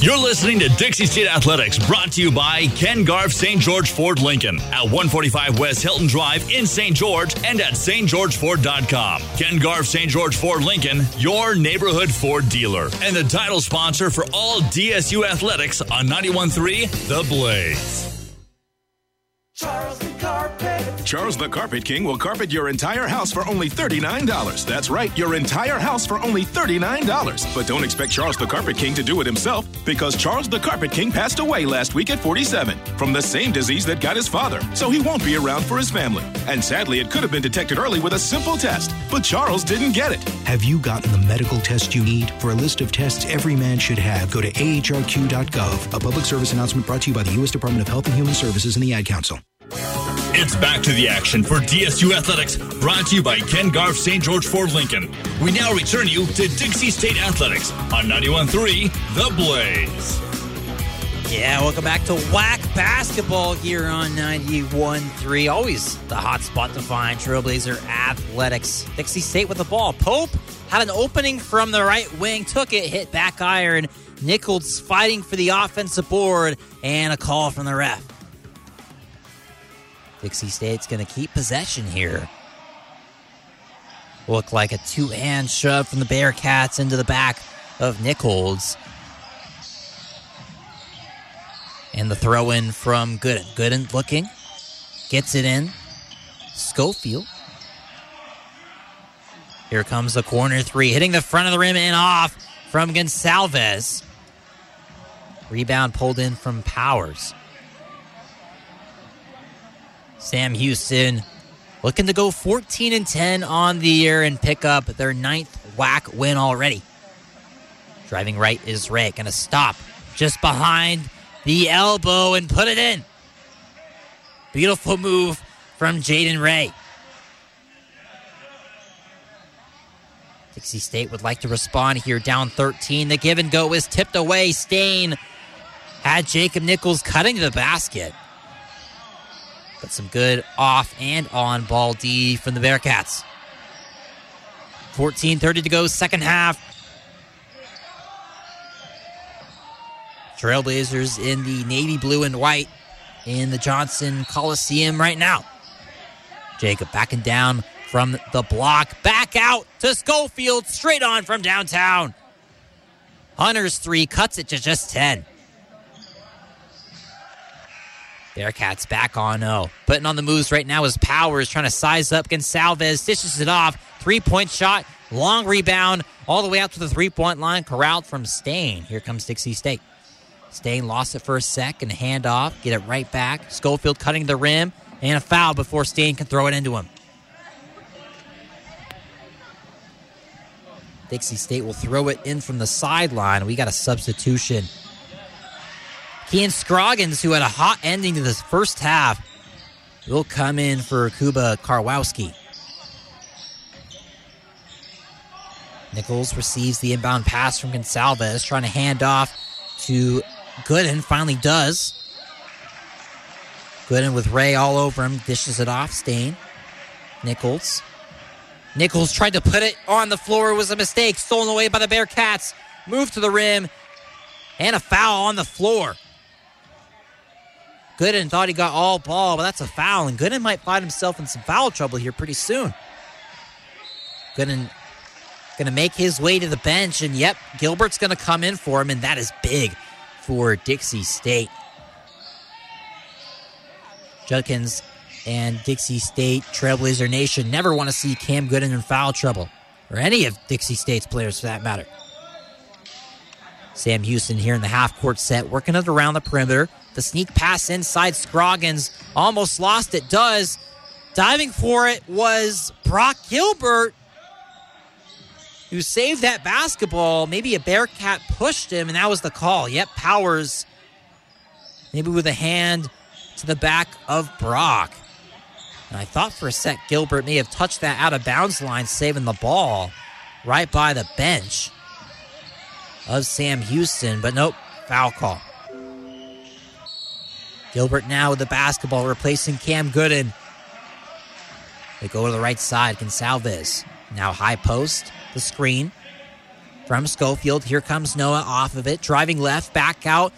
You're listening to Dixie State Athletics, brought to you by Ken Garff St. George Ford Lincoln at 145 West Hilton Drive in St. George and at stgeorgeford.com. Ken Garff St. George Ford Lincoln, your neighborhood Ford dealer, and the title sponsor for all DSU athletics on 91.3 The Blaze. Charles the Carpet. Charles the Carpet King will carpet your entire house for only $39. That's right, your entire house for only $39. But don't expect Charles the Carpet King to do it himself because Charles the Carpet King passed away last week at 47 from the same disease that got his father, so he won't be around for his family. And sadly, it could have been detected early with a simple test, but Charles didn't get it. Have you gotten the medical test you need? For a list of tests every man should have, go to ahrq.gov. A public service announcement brought to you by the U.S. Department of Health and Human Services and the Ad Council. It's back to the action for DSU Athletics, brought to you by Ken Garff St. George Ford Lincoln. We now return you to Dixie State Athletics on 91.3 The Blaze. Yeah, welcome back to WAC basketball here on 91.3. Always the hot spot to find Trailblazer Athletics. Dixie State with the ball. Pope had an opening from the right wing, took it, hit back iron. Nichols fighting for the offensive board, and a call from the ref. Dixie State's going to keep possession here. Look like a two hand shove from the Bearcats into the back of Nichols. And the throw in from Gooden. Gooden looking. Gets it in. Schofield. Here comes the corner three. Hitting the front of the rim and off from Gonsalves. Rebound pulled in from Powers. Sam Houston looking to go 14 and 10 on the year and pick up their ninth WAC win already. Driving right is Ray. Gonna stop just behind the elbow and put it in. Beautiful move from Jaden Ray. Dixie State would like to respond here, down 13. The give and go is tipped away. Staine had Jacob Nichols cutting to the basket. But some good off and on ball D from the Bearcats. 14.30 to go, second half. Trailblazers in the navy blue and white in the Johnson Coliseum right now. Jacob backing down from the block, back out to Schofield, straight on from downtown. Hunter's three cuts it to just 10. Bearcats back on 0. Putting on the moves right now is Powers trying to size up Gonsalves, dishes it off. Three point shot, long rebound, all the way out to the three point line, corralled from Staine. Here comes Dixie State. Staine lost it for a sec and hand off, get it right back. Schofield cutting the rim and a foul before Staine can throw it into him. Dixie State will throw it in from the sideline. We got a substitution. Kean Scroggins, who had a hot ending to this first half, will come in for Kuba Karwowski. Nichols receives the inbound pass from Gonsalves, trying to hand off to Gooden. Finally does. Gooden with Ray all over him, dishes it off. Staine. Nichols. Nichols tried to put it on the floor. It was a mistake. Stolen away by the Bearcats. Move to the rim. And a foul on the floor. Gooden thought he got all ball, but that's a foul. And Gooden might find himself in some foul trouble here pretty soon. Gooden going to make his way to the bench. And yep, Gilbert's going to come in for him. And that is big for Dixie State. Judkins and Dixie State, Trailblazer Nation, never want to see Cam Gooden in foul trouble, or any of Dixie State's players for that matter. Sam Houston here in the half court set, working it around the perimeter. The sneak pass inside Scroggins almost lost it. Does diving for it was Brock Gilbert, who saved that basketball. Maybe a Bearcat pushed him, and that was the call. Yep, Powers, maybe with a hand to the back of Brock. And I thought for a sec Gilbert may have touched that out of bounds line, saving the ball right by the bench of Sam Houston, but nope, foul call. Gilbert now with the basketball, replacing Cam Gooden. They go to the right side. Gonsalves now high post, the screen from Schofield. Here comes Noah off of it, driving left, back out.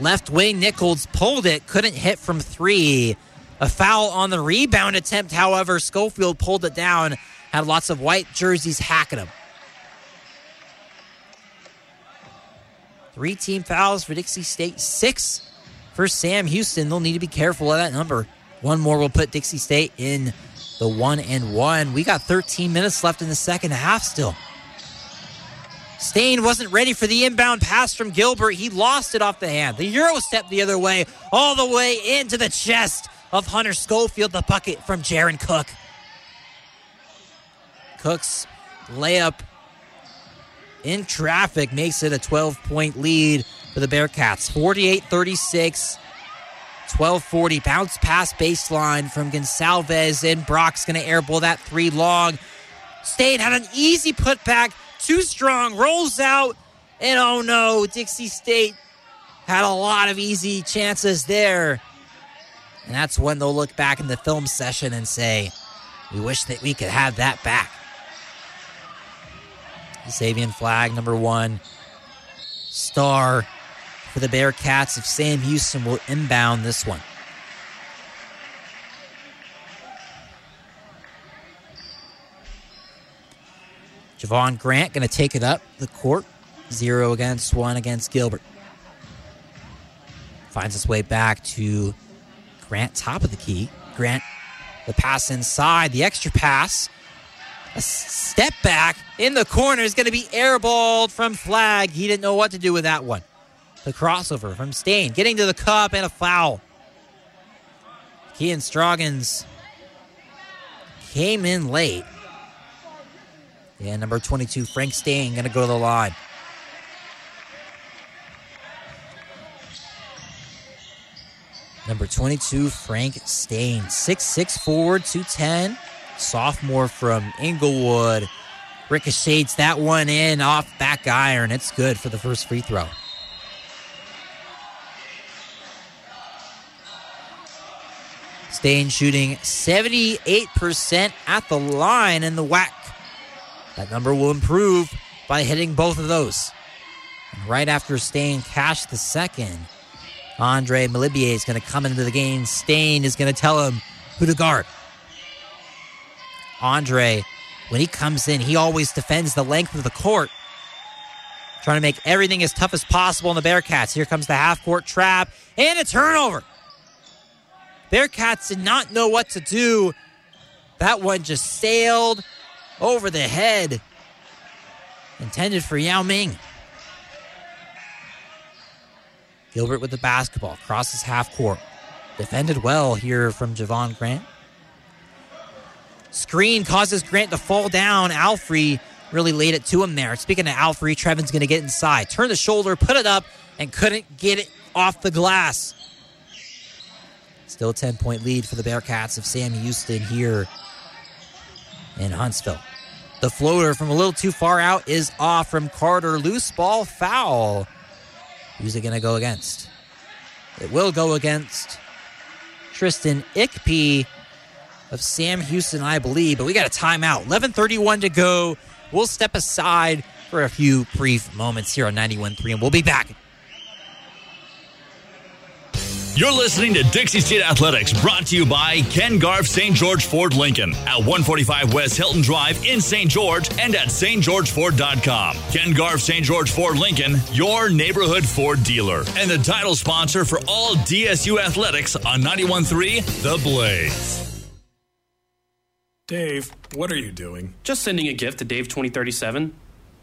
Left wing, Nichols pulled it, couldn't hit from three. A foul on the rebound attempt, however, Schofield pulled it down, had lots of white jerseys hacking him. Three team fouls for Dixie State, six for Sam Houston. They'll need to be careful of that number. One more will put Dixie State in the one and one. We got 13 minutes left in the second half still. Staine wasn't ready for the inbound pass from Gilbert. He lost it off the hand. The Euro step the other way, all the way into the chest of Hunter Schofield. The bucket from Jaron Cook. Cook's layup in traffic makes it a 12 point lead for the Bearcats. 48 36. 1240 bounce pass baseline from Gonsalves and Brock's going to airball that three long. State had an easy putback, too strong, rolls out, and oh no, Dixie State had a lot of easy chances there. And that's when they'll look back in the film session and say, we wish that we could have that back. Savion Flagg number one. Star for the Bearcats if Sam Houston will inbound this one. Javon Grant going to take it up the court. Zero against one against Gilbert. Finds his way back to Grant, top of the key. Grant, the pass inside, the extra pass. A step back in the corner is going to be airballed from Flagg. He didn't know what to do with that one. The crossover from Staine, getting to the cup and a foul. Kean Scroggins came in late. And number 22, Frank Staine, going to go to the line. Number 22, Frank Staine, 6'6 forward, 210, sophomore from Inglewood. Ricochets that one in off back iron. It's good for the first free throw. Staine shooting 78% at the line in the WAC. That number will improve by hitting both of those. And right after Staine cashed the second, Andre Malibier is going to come into the game. Staine is going to tell him who to guard. Andre, when he comes in, he always defends the length of the court, trying to make everything as tough as possible in the Bearcats. Here comes the half court trap and a turnover. Bearcats did not know what to do. That one just sailed over the head. Intended for Yao Ming. Gilbert with the basketball, crosses half court. Defended well here from Javon Grant. Screen causes Grant to fall down. Alfrey really laid it to him there. Speaking of Alfrey, Trevin's going to get inside. Turn the shoulder, put it up, and couldn't get it off the glass. Still a 10 point lead for the Bearcats of Sam Houston here in Huntsville. The floater from a little too far out is off from Carter. Loose ball foul. Who's it going to go against? It will go against Tristan Ikpe of Sam Houston, I believe. But we got a timeout. 11:31 to go. We'll step aside for a few brief moments here on 91.3, and we'll be back. You're listening to Dixie State Athletics, brought to you by Ken Garff St. George Ford Lincoln at 145 West Hilton Drive in St. George and at stgeorgeford.com. Ken Garff St. George Ford Lincoln, your neighborhood Ford dealer, and the title sponsor for all DSU athletics on 91.3 The Blaze. Dave, what are you doing? Just sending a gift to Dave 2037.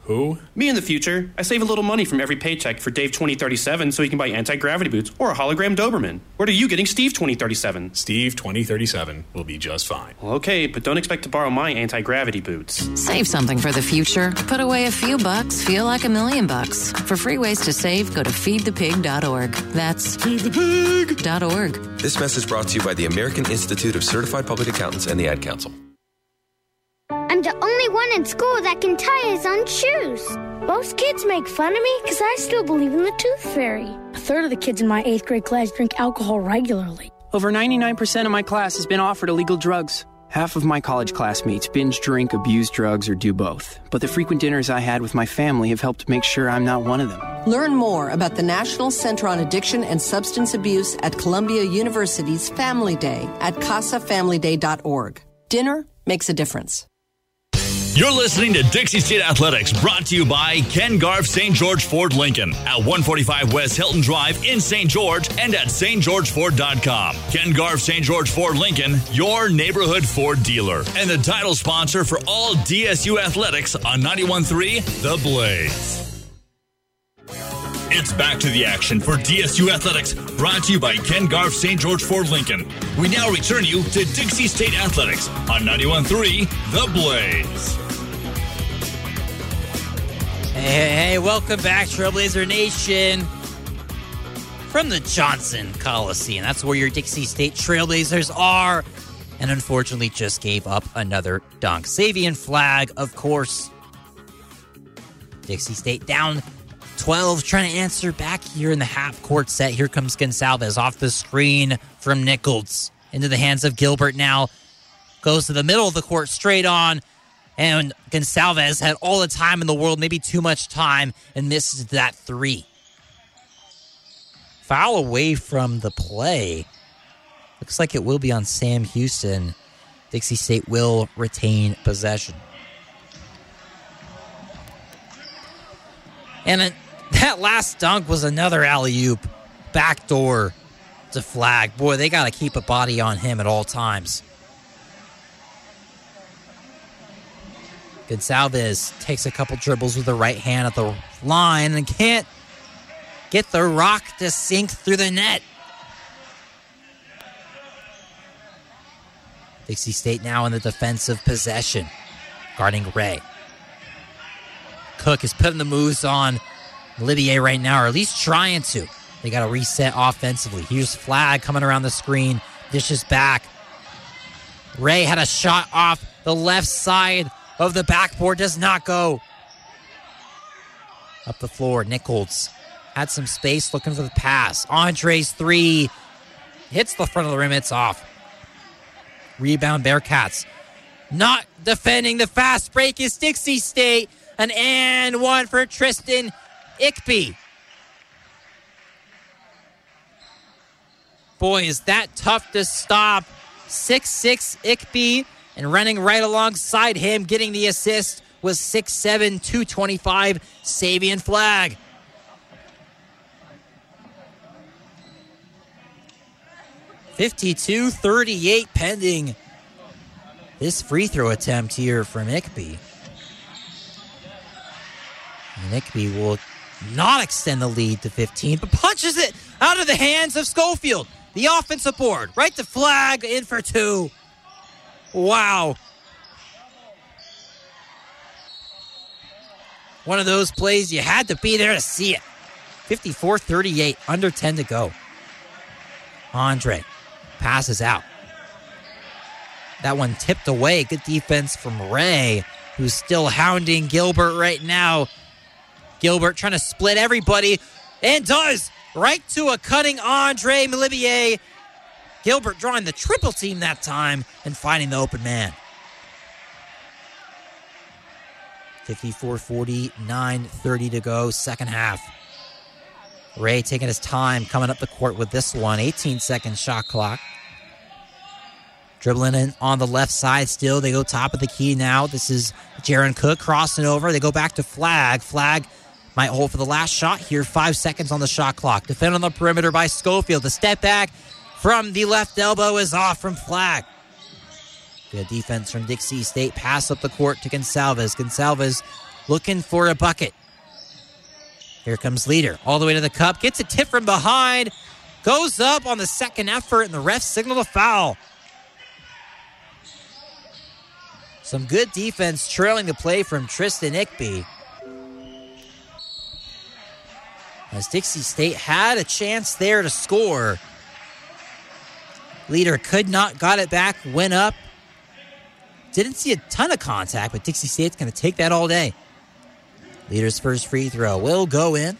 Who? Me in the future. I save a little money from every paycheck for Dave 2037 so he can buy anti gravity boots or a hologram Doberman. What are you getting Steve 2037? Steve 2037 will be just fine. Well, okay, but don't expect to borrow my anti gravity boots. Save something for the future. Put away a few bucks, feel like a million bucks. For free ways to save, go to feedthepig.org. That's feedthepig.org. This message brought to you by the American Institute of Certified Public Accountants and the Ad Council. I'm the only one in school that can tie his own shoes. Most kids make fun of me because I still believe in the tooth fairy. A third of the kids in my eighth grade class drink alcohol regularly. Over 99% of my class has been offered illegal drugs. Half of my college classmates binge drink, abuse drugs, or do both. But the frequent dinners I had with my family have helped make sure I'm not one of them. Learn more about the National Center on Addiction and Substance Abuse at Columbia University's Family Day at casafamilyday.org. Dinner makes a difference. You're listening to Dixie State Athletics, brought to you by Ken Garff St. George Ford Lincoln at 145 West Hilton Drive in St. George and at stgeorgeford.com. Ken Garff St. George Ford Lincoln, your neighborhood Ford dealer, and the title sponsor for all DSU athletics on 91.3 The Blaze. It's back to the action for DSU Athletics, brought to you by Ken Garff St. George Ford Lincoln. We now return you to Dixie State Athletics on 91.3 The Blaze. Hey, hey, welcome back, Trailblazer Nation. From the Johnson Coliseum. That's where your Dixie State Trailblazers are. And unfortunately, just gave up another dunk. Savion Flagg, of course. Dixie State down 12, trying to answer back here in the half court set. Here comes Gonsalves off the screen from Nichols into the hands of Gilbert now. Goes to the middle of the court, straight on. And Gonsalves had all the time in the world, maybe too much time, and misses that three. Foul away from the play. Looks like it will be on Sam Houston. Dixie State will retain possession. And that last dunk was another alley oop. Backdoor to Flagg. Boy, they got to keep a body on him at all times. Gonsalves takes a couple dribbles with the right hand at the line and can't get the rock to sink through the net. Dixie State now in the defensive possession, guarding Ray. Cook is putting the moves on Olivier right now, or at least trying to. They got to reset offensively. Here's Flagg coming around the screen, dishes back. Ray had a shot off the left side of the backboard, does not go. Up the floor, Nichols had some space looking for the pass. Andre's three hits the front of the rim, it's off. Rebound Bearcats. Not defending the fast break is Dixie State. An and one for Tristan Ikpe. Boy, is that tough to stop. 6 6 Ikpe and running right alongside him, getting the assist was 6'7, 225 Savion Flagg. Fifty-two thirty-eight pending this free throw attempt here from Ikpe. And Ikpe will not extend the lead to 15, but punches it out of the hands of Schofield. The offensive board, right to Flagg, in for two. Wow. One of those plays you had to be there to see it. 54 38, under 10 to go. Andre passes out. That one tipped away. Good defense from Ray, who's still hounding Gilbert right now. Gilbert trying to split everybody and does right to a cutting Andre Melivier. Gilbert drawing the triple team that time and finding the open man. 54 49, 30 to go, second half. Ray taking his time coming up the court with this one. 18 second shot clock. Dribbling in on the left side still. They go top of the key now. This is Jaron Cook crossing over. They go back to Flagg. Flagg might hold for the last shot here. Five seconds on the shot clock. Defend on the perimeter by Schofield. The step back from the left elbow is off from Flagg. Good defense from Dixie State. Pass up the court to Gonsalves. Gonsalves looking for a bucket. Here comes Leter all the way to the cup. Gets a tip from behind. Goes up on the second effort, and the ref signal a foul. Some good defense trailing the play from Tristan Ikpe. As Dixie State had a chance there to score. Leter could not, got it back, went up. Didn't see a ton of contact, but Dixie State's going to take that all day. Leter's first free throw will go in.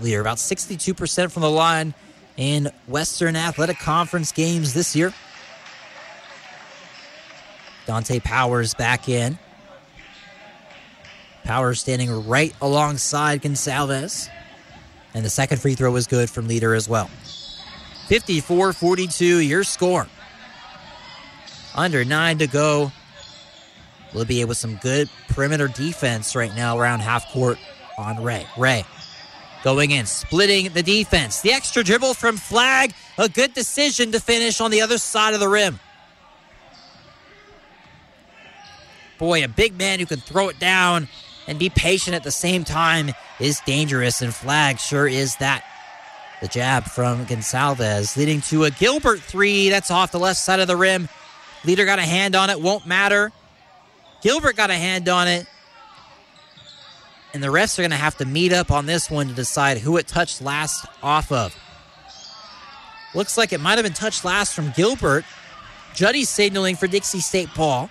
Leter about 62% from the line in Western Athletic Conference games this year. Dante Powers back in. Powers standing right alongside Gonsalves. And the second free throw was good from Leter as well. 54 42, your score. Under nine to go. Libya with some good perimeter defense right now around half court on Ray. Ray going in, splitting the defense. The extra dribble from Flagg. A good decision to finish on the other side of the rim. Boy, a big man who can throw it down and be patient at the same time is dangerous, and Flagg sure is that. The jab from Gonsalves leading to a Gilbert three. That's off the left side of the rim. Leter got a hand on it, won't matter. Gilbert got a hand on it. And the refs are going to have to meet up on this one to decide who it touched last off of. Looks like it might have been touched last from Gilbert. Juddy signaling for Dixie State ball.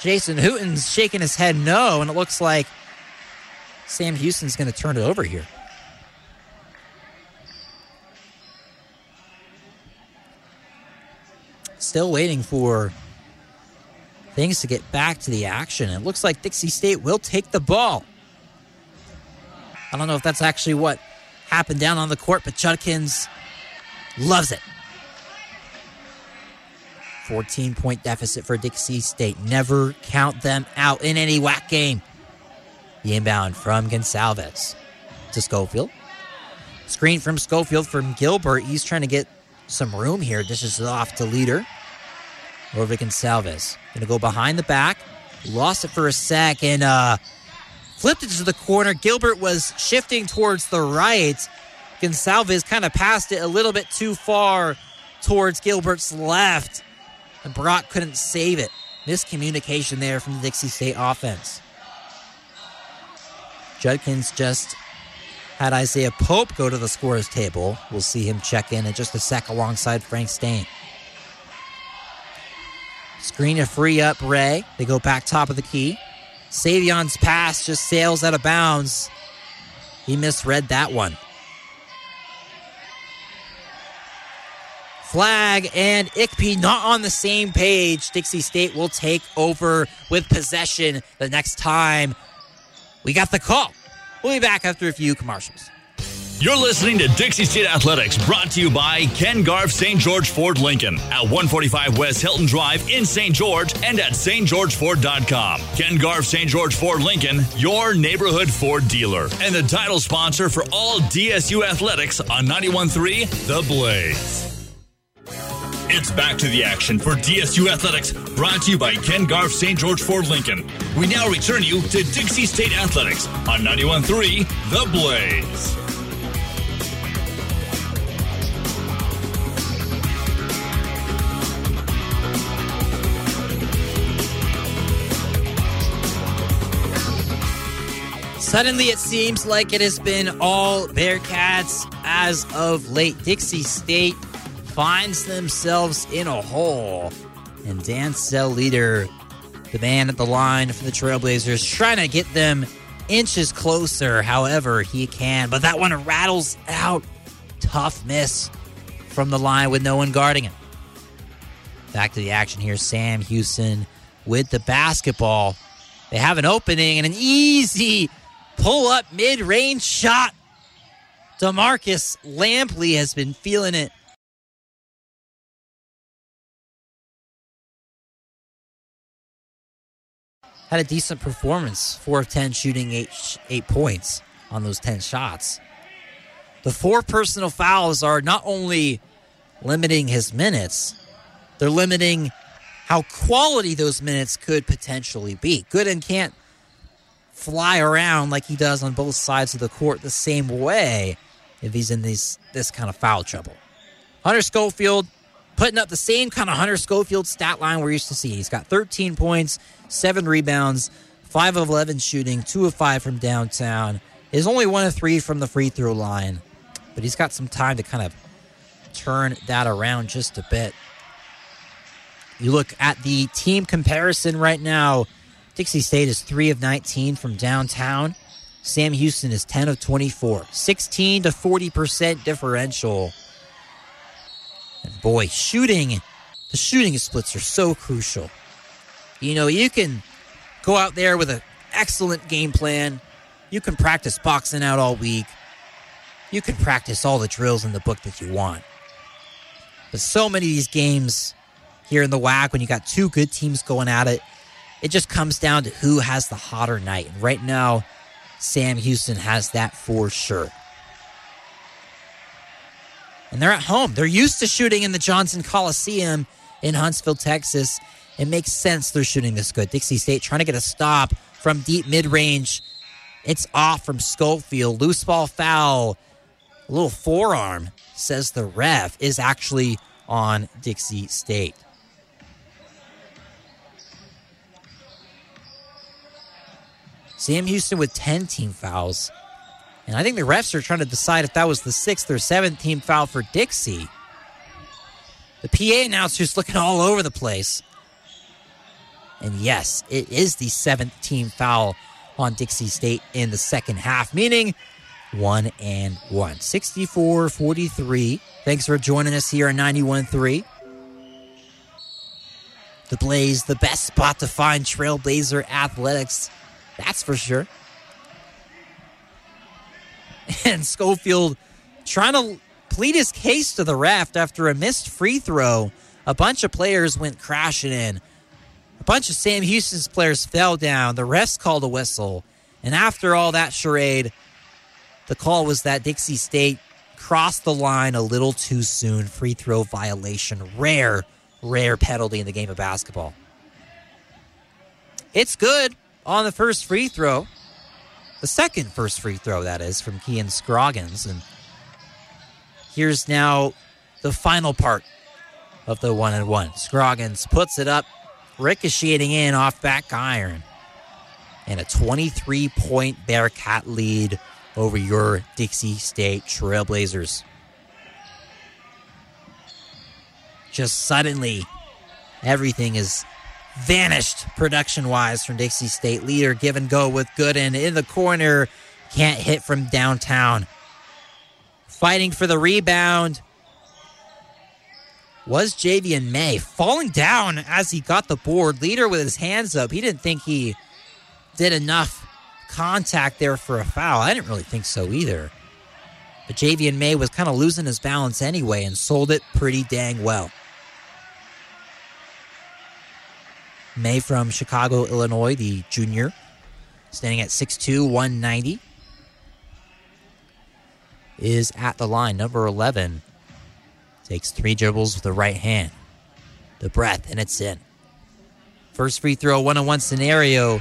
Jason Hooten's shaking his head no, and it looks like Sam Houston's going to turn it over here. Still waiting for things to get back to the action. It looks like Dixie State will take the ball. I don't know if that's actually what happened down on the court, but Judkins loves it. 14 point deficit for Dixie State. Never count them out in any WAC game. The inbound from Gonsalves to Schofield. Screen from Schofield from Gilbert. He's trying to get some room here. Dishes it off to Leter. Over to Gonsalves. Gonna go behind the back. Lost it for a sec and uh, flipped it to the corner. Gilbert was shifting towards the right. Gonsalves kind of passed it a little bit too far towards Gilbert's left. And Brock couldn't save it. miscommunication there from the Dixie State offense. Judkins just had Isaiah Pope go to the scorer's table. We'll see him check in in just a sec alongside Frank Staine. Screen to free up Ray. They go back top of the key. Savion's pass just sails out of bounds. He misread that one. Flagg and Ikpe not on the same page. Dixie State will take over with possession the next time we got the call. We'll be back after a few commercials. You're listening to Dixie State Athletics, brought to you by Ken Garff St. George Ford Lincoln at 145 West Hilton Drive in St. George and at stgeorgeford.com. Ken Garff St. George Ford Lincoln, your neighborhood Ford dealer, and the title sponsor for all DSU athletics on 91.3 The Blaze. It's back to the action for DSU Athletics, brought to you by Ken Garff St. George Ford Lincoln. We now return you to Dixie State Athletics on 91.3 The Blaze. Suddenly, it seems like it has been all Bearcats as of late. Dixie State finds themselves in a hole, and Dancell Leter, the man at the line for the Trailblazers, trying to get them inches closer, however he can. But that one rattles out. Tough miss from the line with no one guarding him. Back to the action here. Sam Houston with the basketball. They have an opening and an easy pull up mid range shot. Demarcus Lampley has been feeling it. Had a decent performance, 4 of 10 shooting 8, eight points on those 10 shots. The four personal fouls are not only limiting his minutes, they're limiting how quality those minutes could potentially be. Gooden can't fly around like he does on both sides of the court the same way if he's in these this kind of foul trouble. Hunter Schofield putting up the same kind of Hunter Schofield stat line we're used to see. He's got 13 points, seven rebounds, five of 11 shooting, two of five from downtown. Is only one of three from the free throw line, but he's got some time to kind of turn that around just a bit. You look at the team comparison right now. Dixie State is 3 of 19 from downtown. Sam Houston is 10 of 24. 16 to 40% differential. And boy, shooting, the shooting splits are so crucial. You know, you can go out there with an excellent game plan. You can practice boxing out all week. You can practice all the drills in the book that you want. But so many of these games here in the WAC, when you got two good teams going at it, it just comes down to who has the hotter night. And right now, Sam Houston has that for sure. And they're at home. They're used to shooting in the Johnson Coliseum in Huntsville, Texas. It makes sense they're shooting this good. Dixie State trying to get a stop from deep mid range. It's off from Schofield. Loose ball foul. A little forearm, says the ref, is actually on Dixie State. Sam Houston with 10 team fouls. And I think the refs are trying to decide if that was the sixth or seventh team foul for Dixie. The PA announcer's looking all over the place. And yes, it is the seventh team foul on Dixie State in the second half, meaning one and one. 64 43. Thanks for joining us here on 91 3. The Blaze, the best spot to find Trailblazer athletics. That's for sure. And Schofield trying to plead his case to the raft after a missed free throw. A bunch of players went crashing in. Bunch of Sam Houston's players fell down. The refs called a whistle. And after all that charade, the call was that Dixie State crossed the line a little too soon. Free throw violation. Rare, rare penalty in the game of basketball. It's good on the first free throw. The second first free throw, that is, from Kean Scroggins. And here's now the final part of the one and one. Scroggins puts it up ricocheting in off back iron. And a 23 point Bearcat lead over your Dixie State Trailblazers. Just suddenly, everything is vanished production wise from Dixie State. Leter give and go with Gooden in the corner. Can't hit from downtown. Fighting for the rebound was Javian May falling down as he got the board. Leter with his hands up. He didn't think he did enough contact there for a foul. I didn't really think so either. But Javian May was kind of losing his balance anyway and sold it pretty dang well. May from Chicago, Illinois, the junior, standing at 6'2, 190, is at the line. Number 11 takes three dribbles with the right hand. The breath, and it's in. First free throw, one on one scenario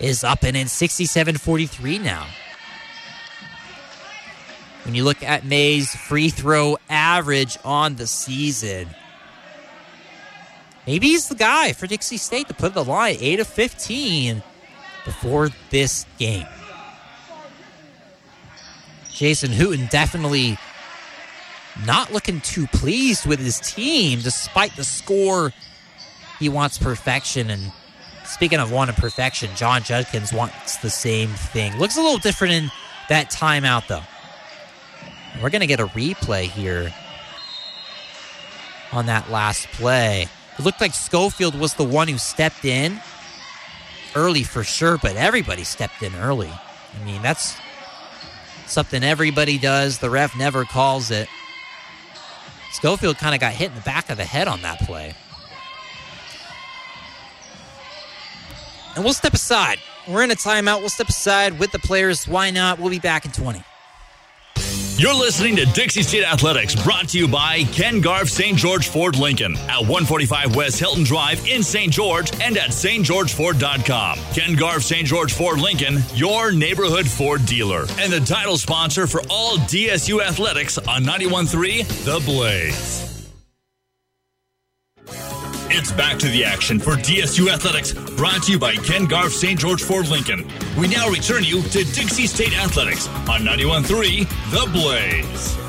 is up and in 67 43 now. When you look at May's free throw average on the season, maybe he's the guy for Dixie State to put the line 8 of 15 before this game. Jason Hooten definitely not looking too pleased with his team despite the score. He wants perfection. And speaking of wanting perfection, Jon Judkins wants the same thing. Looks a little different in that timeout, though. We're going to get a replay here on that last play. It looked like Schofield was the one who stepped in early for sure, but everybody stepped in early. I mean, that's something everybody does. The ref never calls it. Schofield kind of got hit in the back of the head on that play. And we'll step aside. We're in a timeout. We'll step aside with the players. Why not? We'll be back in 20. You're listening to Dixie State Athletics, brought to you by Ken Garff St. George Ford Lincoln at 145 West Hilton Drive in St. George and at stgeorgeford.com. Ken Garff St. George Ford Lincoln, your neighborhood Ford dealer, and the title sponsor for all DSU athletics on 91.3 The Blaze. It's back to the action for DSU Athletics, brought to you by Ken Garff St. George Ford Lincoln. We now return you to Dixie State Athletics on 91.3 The Blaze.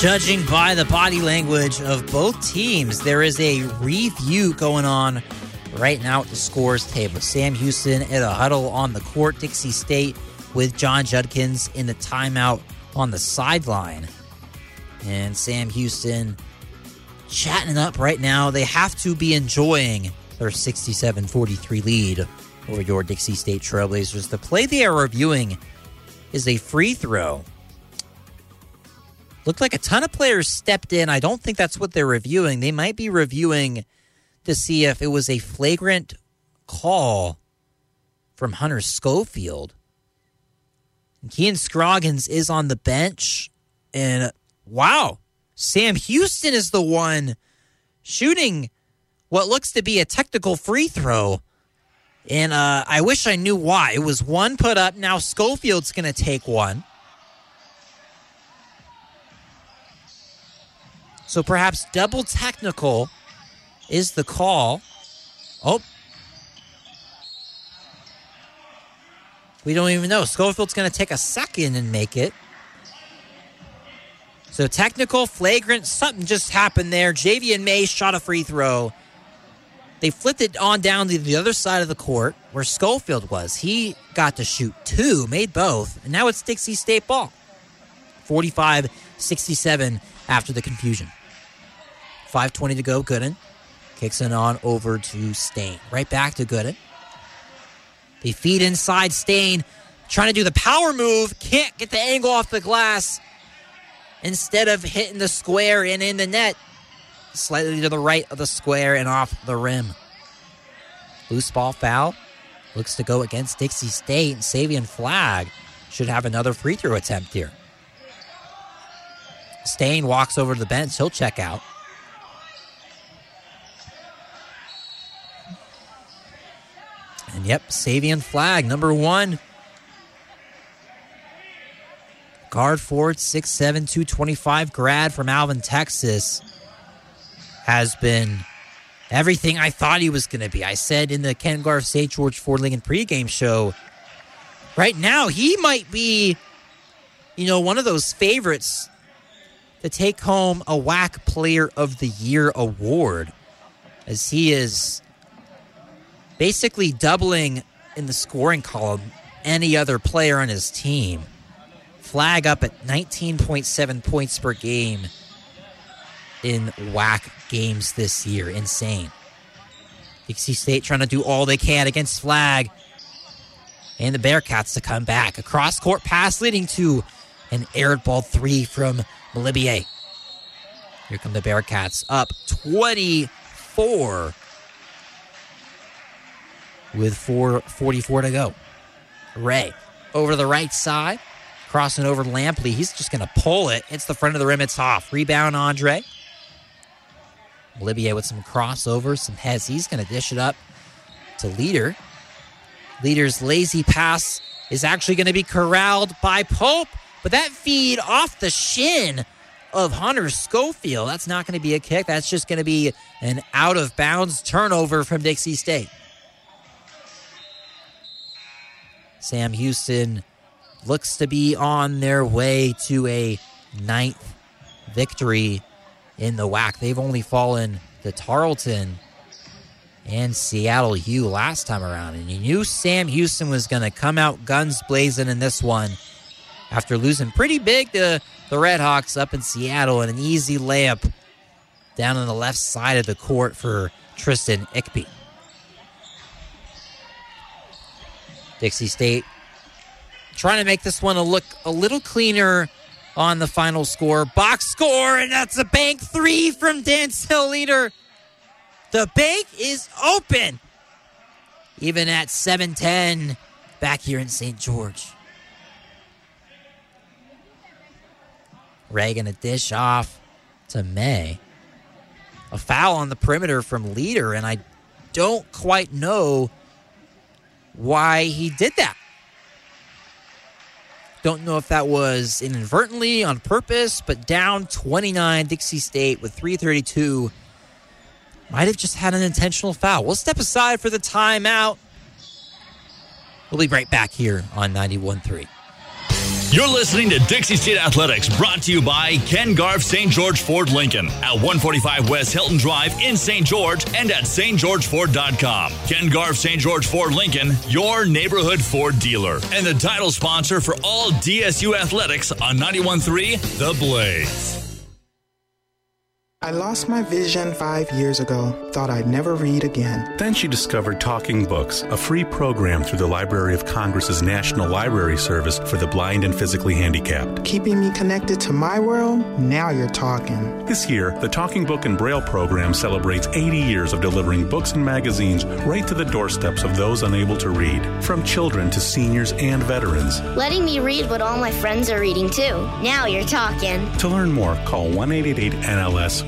Judging by the body language of both teams, there is a review going on right now at the scores table. Sam Houston at a huddle on the court, Dixie State with Jon Judkins in the timeout on the sideline. And Sam Houston chatting up right now. They have to be enjoying their 67 43 lead over your Dixie State Trailblazers. The play they are reviewing is a free throw Looked like a ton of players stepped in. I don't think that's what they're reviewing. They might be reviewing to see if it was a flagrant call from Hunter Schofield. And Kean Scroggins is on the bench. And wow, Sam Houston is the one shooting what looks to be a technical free throw. And uh, I wish I knew why. It was one put up. Now Schofield's going to take one. So perhaps double technical is the call. Oh. We don't even know. Schofield's going to take a second and make it. So technical, flagrant, something just happened there. Javian May shot a free throw. They flipped it on down to the other side of the court where Schofield was. He got to shoot two, made both, and now it's Dixie State ball. 45 67 after the confusion. 5.20 to go. Gooden kicks it on over to Staine. Right back to Gooden. They feed inside Staine, trying to do the power move. Can't get the angle off the glass. Instead of hitting the square and in the net, slightly to the right of the square and off the rim. Loose ball foul. Looks to go against Dixie State. And Savion Flagg should have another free throw attempt here. Staine walks over to the bench. He'll check out. And yep, Savion Flagg, number one. Guard Ford, 6'7, 225 grad from Alvin, Texas, has been everything I thought he was going to be. I said in the Ken Garff St. George Ford Lincoln pregame show, right now, he might be, you know, one of those favorites to take home a WAC Player of the Year award, as he is basically doubling in the scoring column any other player on his team. Flagg up at 19.7 points per game in WAC games this year. Insane. Dixie State trying to do all they can against Flagg. And the Bearcats to come back. A cross court pass leading to an aired ball three from Malibier. Here come the Bearcats up 24 with 444 to go. Ray over to the right side, crossing over Lampley. He's just going to pull it. It's the front of the rim. It's off. Rebound, Andre. Olivier with some crossovers, some heads. He's going to dish it up to Leter. Leter's lazy pass is actually going to be corralled by Pope, but that feed off the shin of Hunter Schofield. That's not going to be a kick. That's just going to be an out of bounds turnover from Dixie State. Sam Houston looks to be on their way to a ninth victory in the WAC. They've only fallen to Tarleton and Seattle U last time around. And you knew Sam Houston was going to come out guns blazing in this one after losing pretty big to the Redhawks up in Seattle and an easy layup down on the left side of the court for Tristan Ikpe. Dixie State trying to make this one a look a little cleaner on the final score. Box score, and that's a bank three from Dancell Leter. The bank is open. Even at 710 back here in St. George. Ray gonna dish off to May. A foul on the perimeter from Leter, and I don't quite know why he did that. Don't know if that was inadvertently on purpose, but down 29 Dixie State with 332 might have just had an intentional foul. We'll step aside for the timeout. We'll be right back here on 91.3. You're listening to Dixie State Athletics, brought to you by Ken Garff St. George Ford Lincoln at 145 West Hilton Drive in St. George and at stgeorgeford.com. Ken Garff St. George Ford Lincoln, your neighborhood Ford dealer, and the title sponsor for all DSU athletics on 91.3 The Blaze. I lost my vision five years ago. Thought I'd never read again. Then she discovered Talking Books, a free program through the Library of Congress's National Library Service for the blind and physically handicapped. Keeping me connected to my world? Now you're talking. This year, the Talking Book and Braille program celebrates 80 years of delivering books and magazines right to the doorsteps of those unable to read, from children to seniors and veterans. Letting me read what all my friends are reading too. Now you're talking. To learn more, call 1 888 NLS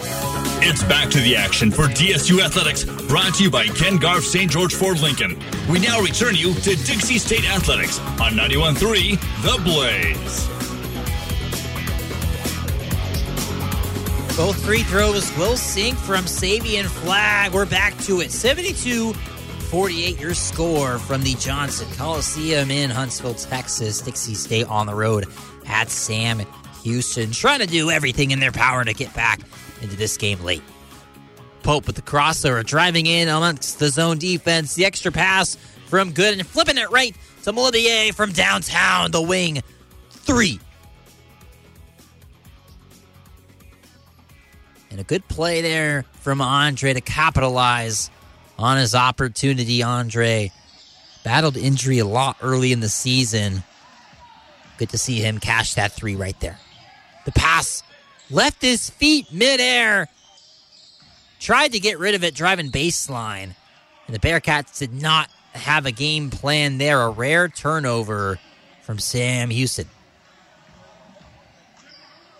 It's back to the action for DSU Athletics, brought to you by Ken Garff St. George Ford Lincoln. We now return you to Dixie State Athletics on 91.3 The Blaze. Both free throws will sink from Savion Flagg. We're back to it. 72 48 your score from the Johnson Coliseum in Huntsville, Texas. Dixie State on the road at Sam Houston, trying to do everything in their power to get back into this game late. Pope with the crossover, driving in amongst the zone defense. The extra pass from Good and flipping it right to Molibier from downtown, the wing. Three. And a good play there from Andre to capitalize on his opportunity. Andre battled injury a lot early in the season. Good to see him cash that three right there. The pass left his feet midair. Tried to get rid of it driving baseline. And the Bearcats did not have a game plan there. A rare turnover from Sam Houston.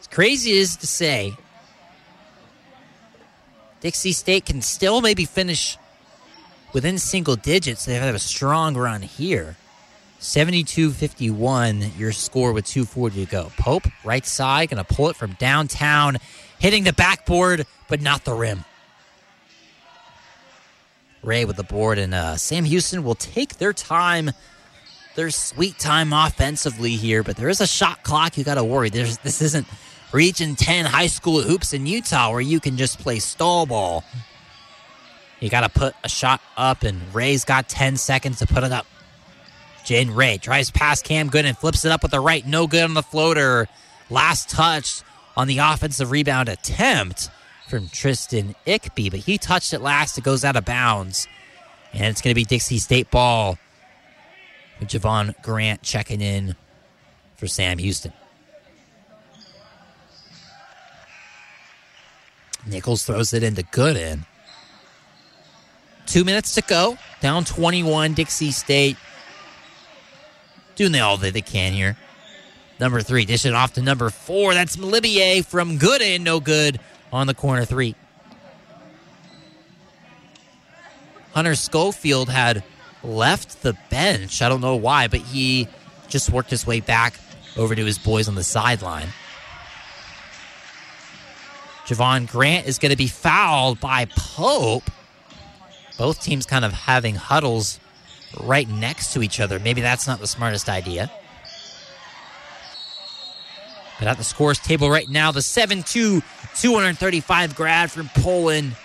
As crazy as to say, Dixie State can still maybe finish within single digits. They have a strong run here. 72 51, your score with 240 to go. Pope, right side, going to pull it from downtown, hitting the backboard, but not the rim. Ray with the board, and uh, Sam Houston will take their time, their sweet time offensively here, but there is a shot clock you got to worry. There's, this isn't Region 10 high school hoops in Utah where you can just play stall ball. You got to put a shot up, and Ray's got 10 seconds to put it up. Jaden Ray drives past Cam Good and flips it up with the right. No good on the floater. Last touch on the offensive rebound attempt from Tristan Ikpe, but he touched it last. It goes out of bounds. And it's going to be Dixie State ball with Javon Grant checking in for Sam Houston. Nichols throws it into Gooden. Two minutes to go. Down 21, Dixie State. Doing all that they can here. Number three, dish it off to number four. That's Malibier from Gooden. No good on the corner three. Hunter Schofield had left the bench. I don't know why, but he just worked his way back over to his boys on the sideline. Javon Grant is going to be fouled by Pope. Both teams kind of having huddles right next to each other. Maybe that's not the smartest idea. But at the scores table right now, the 7 2 235 grad from Poland,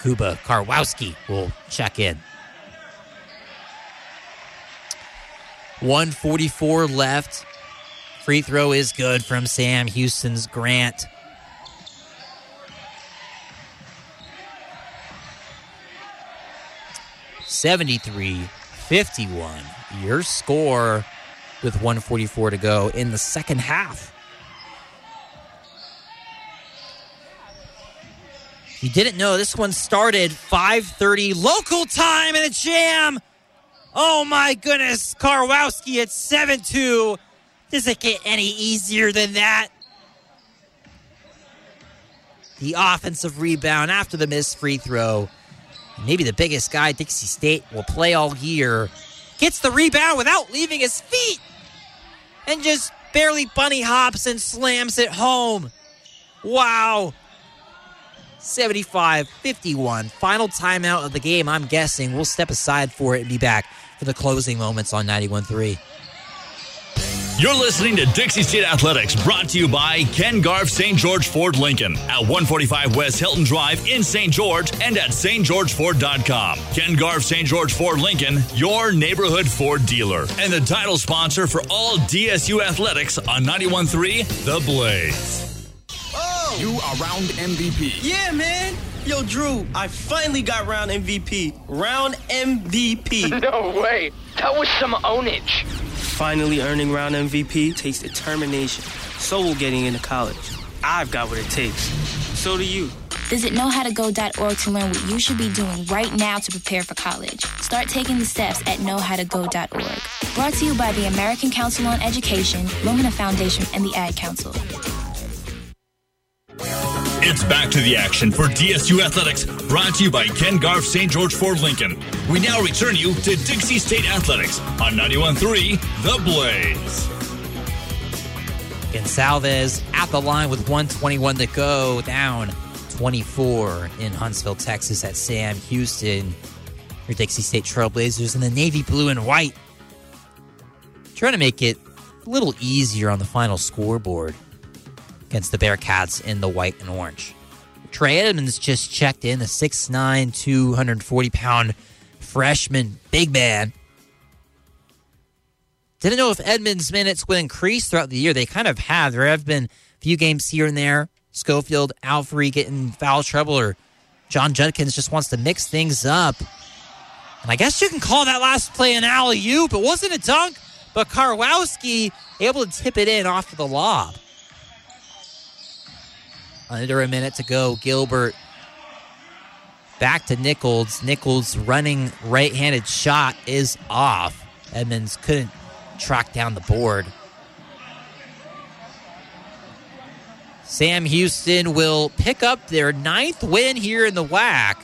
Kuba Karwowski will check in. 144 left. Free throw is good from Sam Houston's Grant. Seventy-three, fifty-one. Your score with 144 to go in the second half. You didn't know this one started 5:30 local time in a jam. Oh my goodness, Karwowski at 7-2. Does it get any easier than that? The offensive rebound after the missed free throw. Maybe the biggest guy Dixie State will play all year gets the rebound without leaving his feet and just barely bunny hops and slams it home. Wow. 75 51. Final timeout of the game, I'm guessing. We'll step aside for it and be back for the closing moments on 91 3. You're listening to Dixie State Athletics, brought to you by Ken Garff St. George Ford Lincoln at 145 West Hilton Drive in St. George and at stgeorgeford.com. Ken Garff St. George Ford Lincoln, your neighborhood Ford dealer, and the title sponsor for all DSU athletics on 91.3 The Blaze. Oh! You are round MVP. Yeah, man. Yo, Drew, I finally got round MVP. Round MVP. no way. That was some ownage. Finally earning round MVP takes determination. So will getting into college. I've got what it takes. So do you. Visit knowhowtogo.org to learn what you should be doing right now to prepare for college. Start taking the steps at knowhowtogo.org. Brought to you by the American Council on Education, Lumina Foundation, and the Ad Council. It's back to the action for DSU Athletics, brought to you by Ken Garff St. George Ford Lincoln. We now return you to Dixie State Athletics on 91.3 The Blaze. Gonsalves at the line with 121 to go, down 24 in Huntsville, Texas at Sam Houston. Your Dixie State Trailblazers in the navy blue and white. Trying to make it a little easier on the final scoreboard against the Bearcats in the white and orange. Trey Edmonds just checked in, the 6'9, 240 pound freshman big man. Didn't know if Edmonds' minutes would increase throughout the year. They kind of have. There have been a few games here and there. Schofield, Alfrey getting foul trouble, or Jon Judkins just wants to mix things up. And I guess you can call that last play an alley oop. It wasn't a dunk, but Karwowski able to tip it in off of the lob. Under a minute to go. Gilbert back to Nichols. Nichols running right handed shot is off. Edmonds couldn't track down the board. Sam Houston will pick up their ninth win here in the WAC.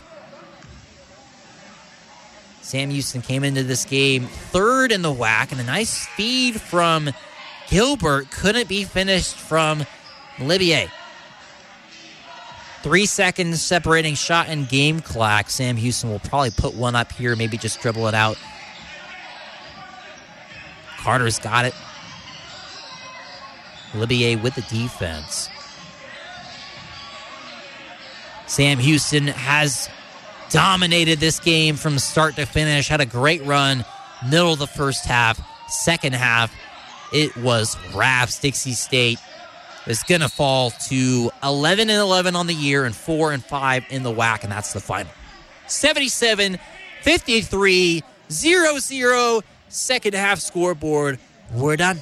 Sam Houston came into this game third in the WAC, and a nice feed from Gilbert couldn't be finished from Olivier. Three seconds separating shot and game clock. Sam Houston will probably put one up here, maybe just dribble it out. Carter's got it. Olivier with the defense. Sam Houston has dominated this game from start to finish, had a great run, middle of the first half. Second half, it was Raps. Dixie State is going to fall to 11 and 11 on the year and 4 and 5 in the WAC, and that's the final. 77 53 0 0. Second half scoreboard. We're done.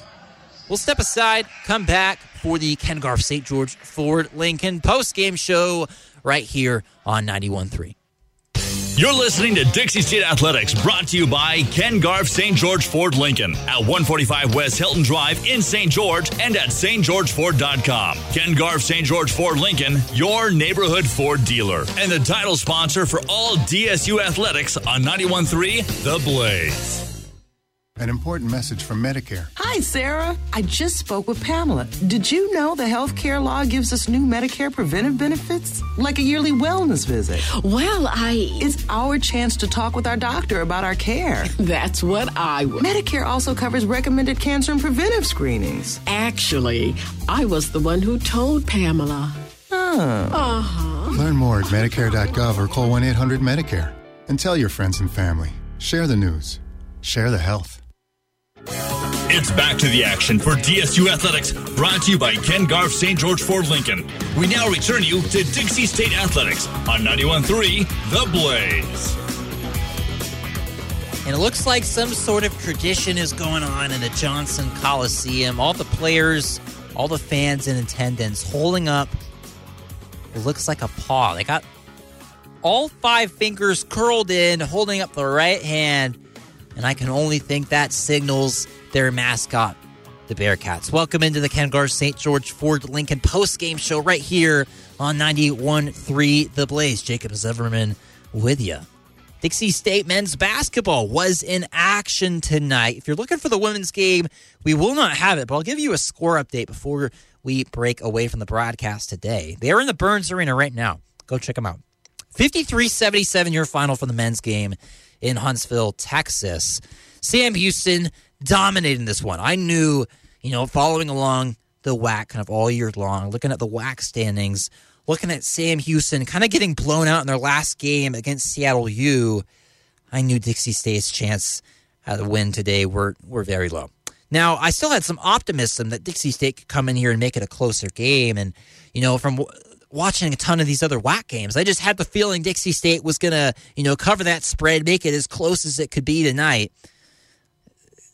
We'll step aside, come back for the Ken Garff St. George Ford Lincoln post game show right here on 91.3. You're listening to Dixie State Athletics, brought to you by Ken Garff St. George Ford Lincoln at 145 West Hilton Drive in St. George and at stgeorgeford.com. Ken Garff St. George Ford Lincoln, your neighborhood Ford dealer, and the title sponsor for all DSU athletics on 91.3 The Blaze. An important message from Medicare. Hi, Sarah. I just spoke with Pamela. Did you know the health care law gives us new Medicare preventive benefits? Like a yearly wellness visit. Well, I. It's our chance to talk with our doctor about our care. That's what I would. Medicare also covers recommended cancer and preventive screenings. Actually, I was the one who told Pamela. Oh. Uh huh. Learn more at Medicare.gov or call 1 800 Medicare. And tell your friends and family. Share the news. Share the health. It's back to the action for DSU Athletics, brought to you by Ken Garff St. George Ford Lincoln. We now return you to Dixie State Athletics on 91.3 The Blaze. And it looks like some sort of tradition is going on in the Johnson Coliseum. All the players, all the fans in attendance holding up looks like a paw. They got all five fingers curled in, holding up the right hand. And I can only think that signals their mascot, the Bearcats. Welcome into the Ken Garff St. George Ford Lincoln post game show right here on 91.3 The Blaze. Jacob Zeverman with you. Dixie State men's basketball was in action tonight. If you're looking for the women's game, we will not have it, but I'll give you a score update before we break away from the broadcast today. They are in the Burns Arena right now. Go check them out. 53 77 your final for the men's game in Huntsville, Texas. Sam Houston dominating this one. I knew, you know, following along the WAC kind of all year long, looking at the WAC standings, looking at Sam Houston kind of getting blown out in their last game against Seattle U, I knew Dixie State's chance at a win today were were very low. Now, I still had some optimism that Dixie State could come in here and make it a closer game. And, you know, from watching a ton of these other WAC games, I just had the feeling Dixie State was going to, you know, cover that spread, make it as close as it could be tonight.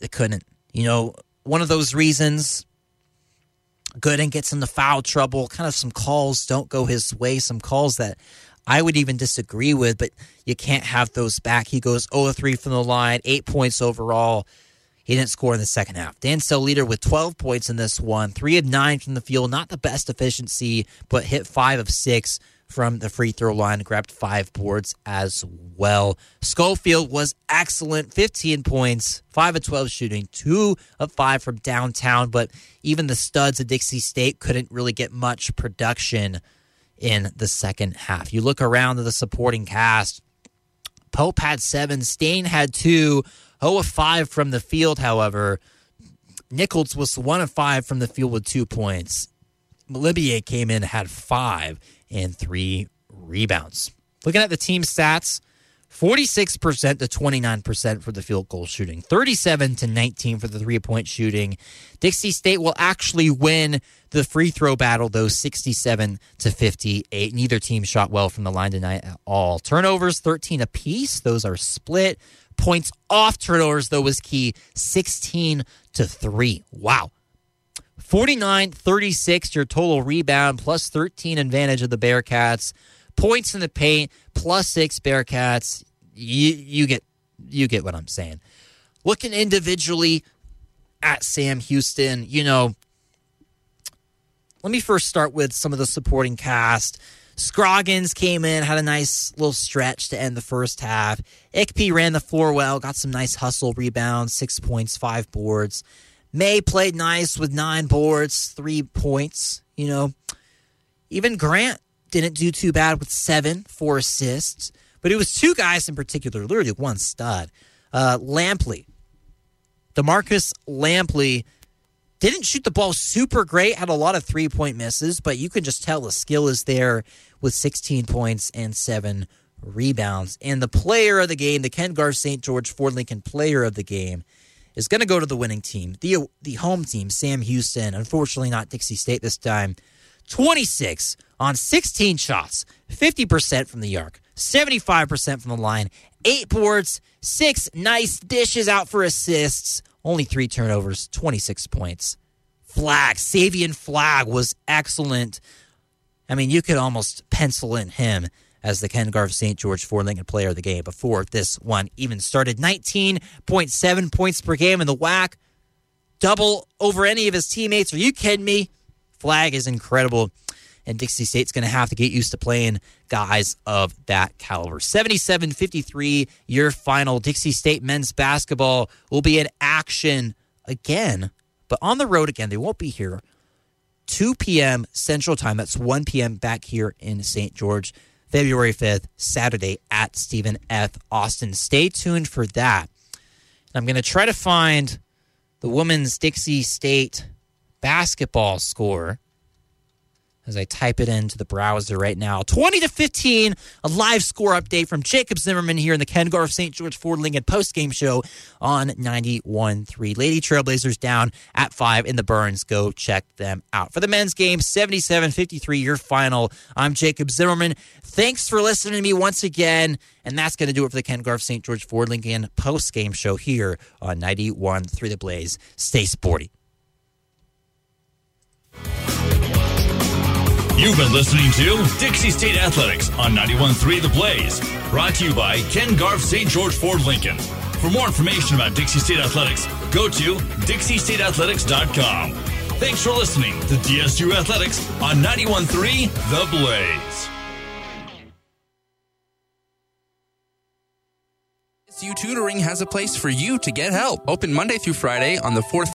It couldn't. You know, one of those reasons Gooden gets into foul trouble, kind of some calls don't go his way, some calls that I would even disagree with, but you can't have those back. He goes 0 3 from the line, eight points overall. He didn't score in the second half. Dan Dancell Leter with 12 points in this one, three of nine from the field. Not the best efficiency, but hit five of six from the free throw line, grabbed five boards as well. Schofield was excellent 15 points, 5 of 12 shooting, 2 of 5 from downtown, but even the studs of Dixie State couldn't really get much production in the second half. You look around to the supporting cast. Pope had seven, Staine had two, 0 of 5 from the field, however. Nichols was 1 of 5 from the field with two points. Malibier came in, had five and three rebounds. Looking at the team stats, 46% to 29% for the field goal shooting, 37 to 19 for the three point shooting. Dixie State will actually win the free throw battle, though, 67 to 58. Neither team shot well from the line tonight at all. Turnovers, 13 apiece. Those are split. Points off turnovers, though, was key, 16 to 3. Wow. 49 36, your total rebound, plus 13 advantage of the Bearcats. Points in the paint, plus six Bearcats. You, you get you get what I'm saying. Looking individually at Sam Houston, you know, let me first start with some of the supporting cast. Scroggins came in, had a nice little stretch to end the first half. Ikpe ran the floor well, got some nice hustle rebounds, six points, five boards. May played nice with nine boards, three points. You know, even Grant didn't do too bad with seven, four assists. But it was two guys in particular, literally one stud. Uh, Lampley, Demarcus Lampley didn't shoot the ball super great, had a lot of three point misses, but you can just tell the skill is there with 16 points and seven rebounds. And the player of the game, the Ken Garff St. George Ford Lincoln player of the game, is going to go to the winning team, the the home team, Sam Houston. Unfortunately, not Dixie State this time. 26 on 16 shots, 50% from the arc, 75% from the line, eight boards, six nice dishes out for assists, only three turnovers, 26 points. Flagg, Savion Flagg was excellent. I mean, you could almost pencil in him as the Ken Garff St. George Ford Lincoln player of the game before this one even started. 19.7 points per game in the WAC, double over any of his teammates. Are you kidding me? Flagg is incredible. And Dixie State's going to have to get used to playing guys of that caliber. 77 53, your final. Dixie State men's basketball will be in action again, but on the road again. They won't be here. 2 p.m. Central Time. That's 1 p.m. back here in St. George. February 5th, Saturday at Stephen F. Austin. Stay tuned for that. I'm going to try to find the women's Dixie State basketball score as I type it into the browser right now. 20 to 15, a live score update from Jacob Zimmerman here in the Ken Garff St. George Ford Lincoln post game show on 91.3. Lady Trailblazers down at 5 in the Burns. Go check them out. For the men's game, 77 53, your final. I'm Jacob Zimmerman. Thanks for listening to me once again. And that's going to do it for the Ken Garff St. George Ford Lincoln post game show here on 91.3 The Blaze. Stay sporty. You've been listening to Dixie State Athletics on 91.3 The Blaze, brought to you by Ken Garff St. George Ford Lincoln. For more information about Dixie State Athletics, go to DixieStateAthletics.com. Thanks for listening to DSU Athletics on 91.3 The Blaze. DSU Tutoring has a place for you to get help. Open Monday through Friday on the fourth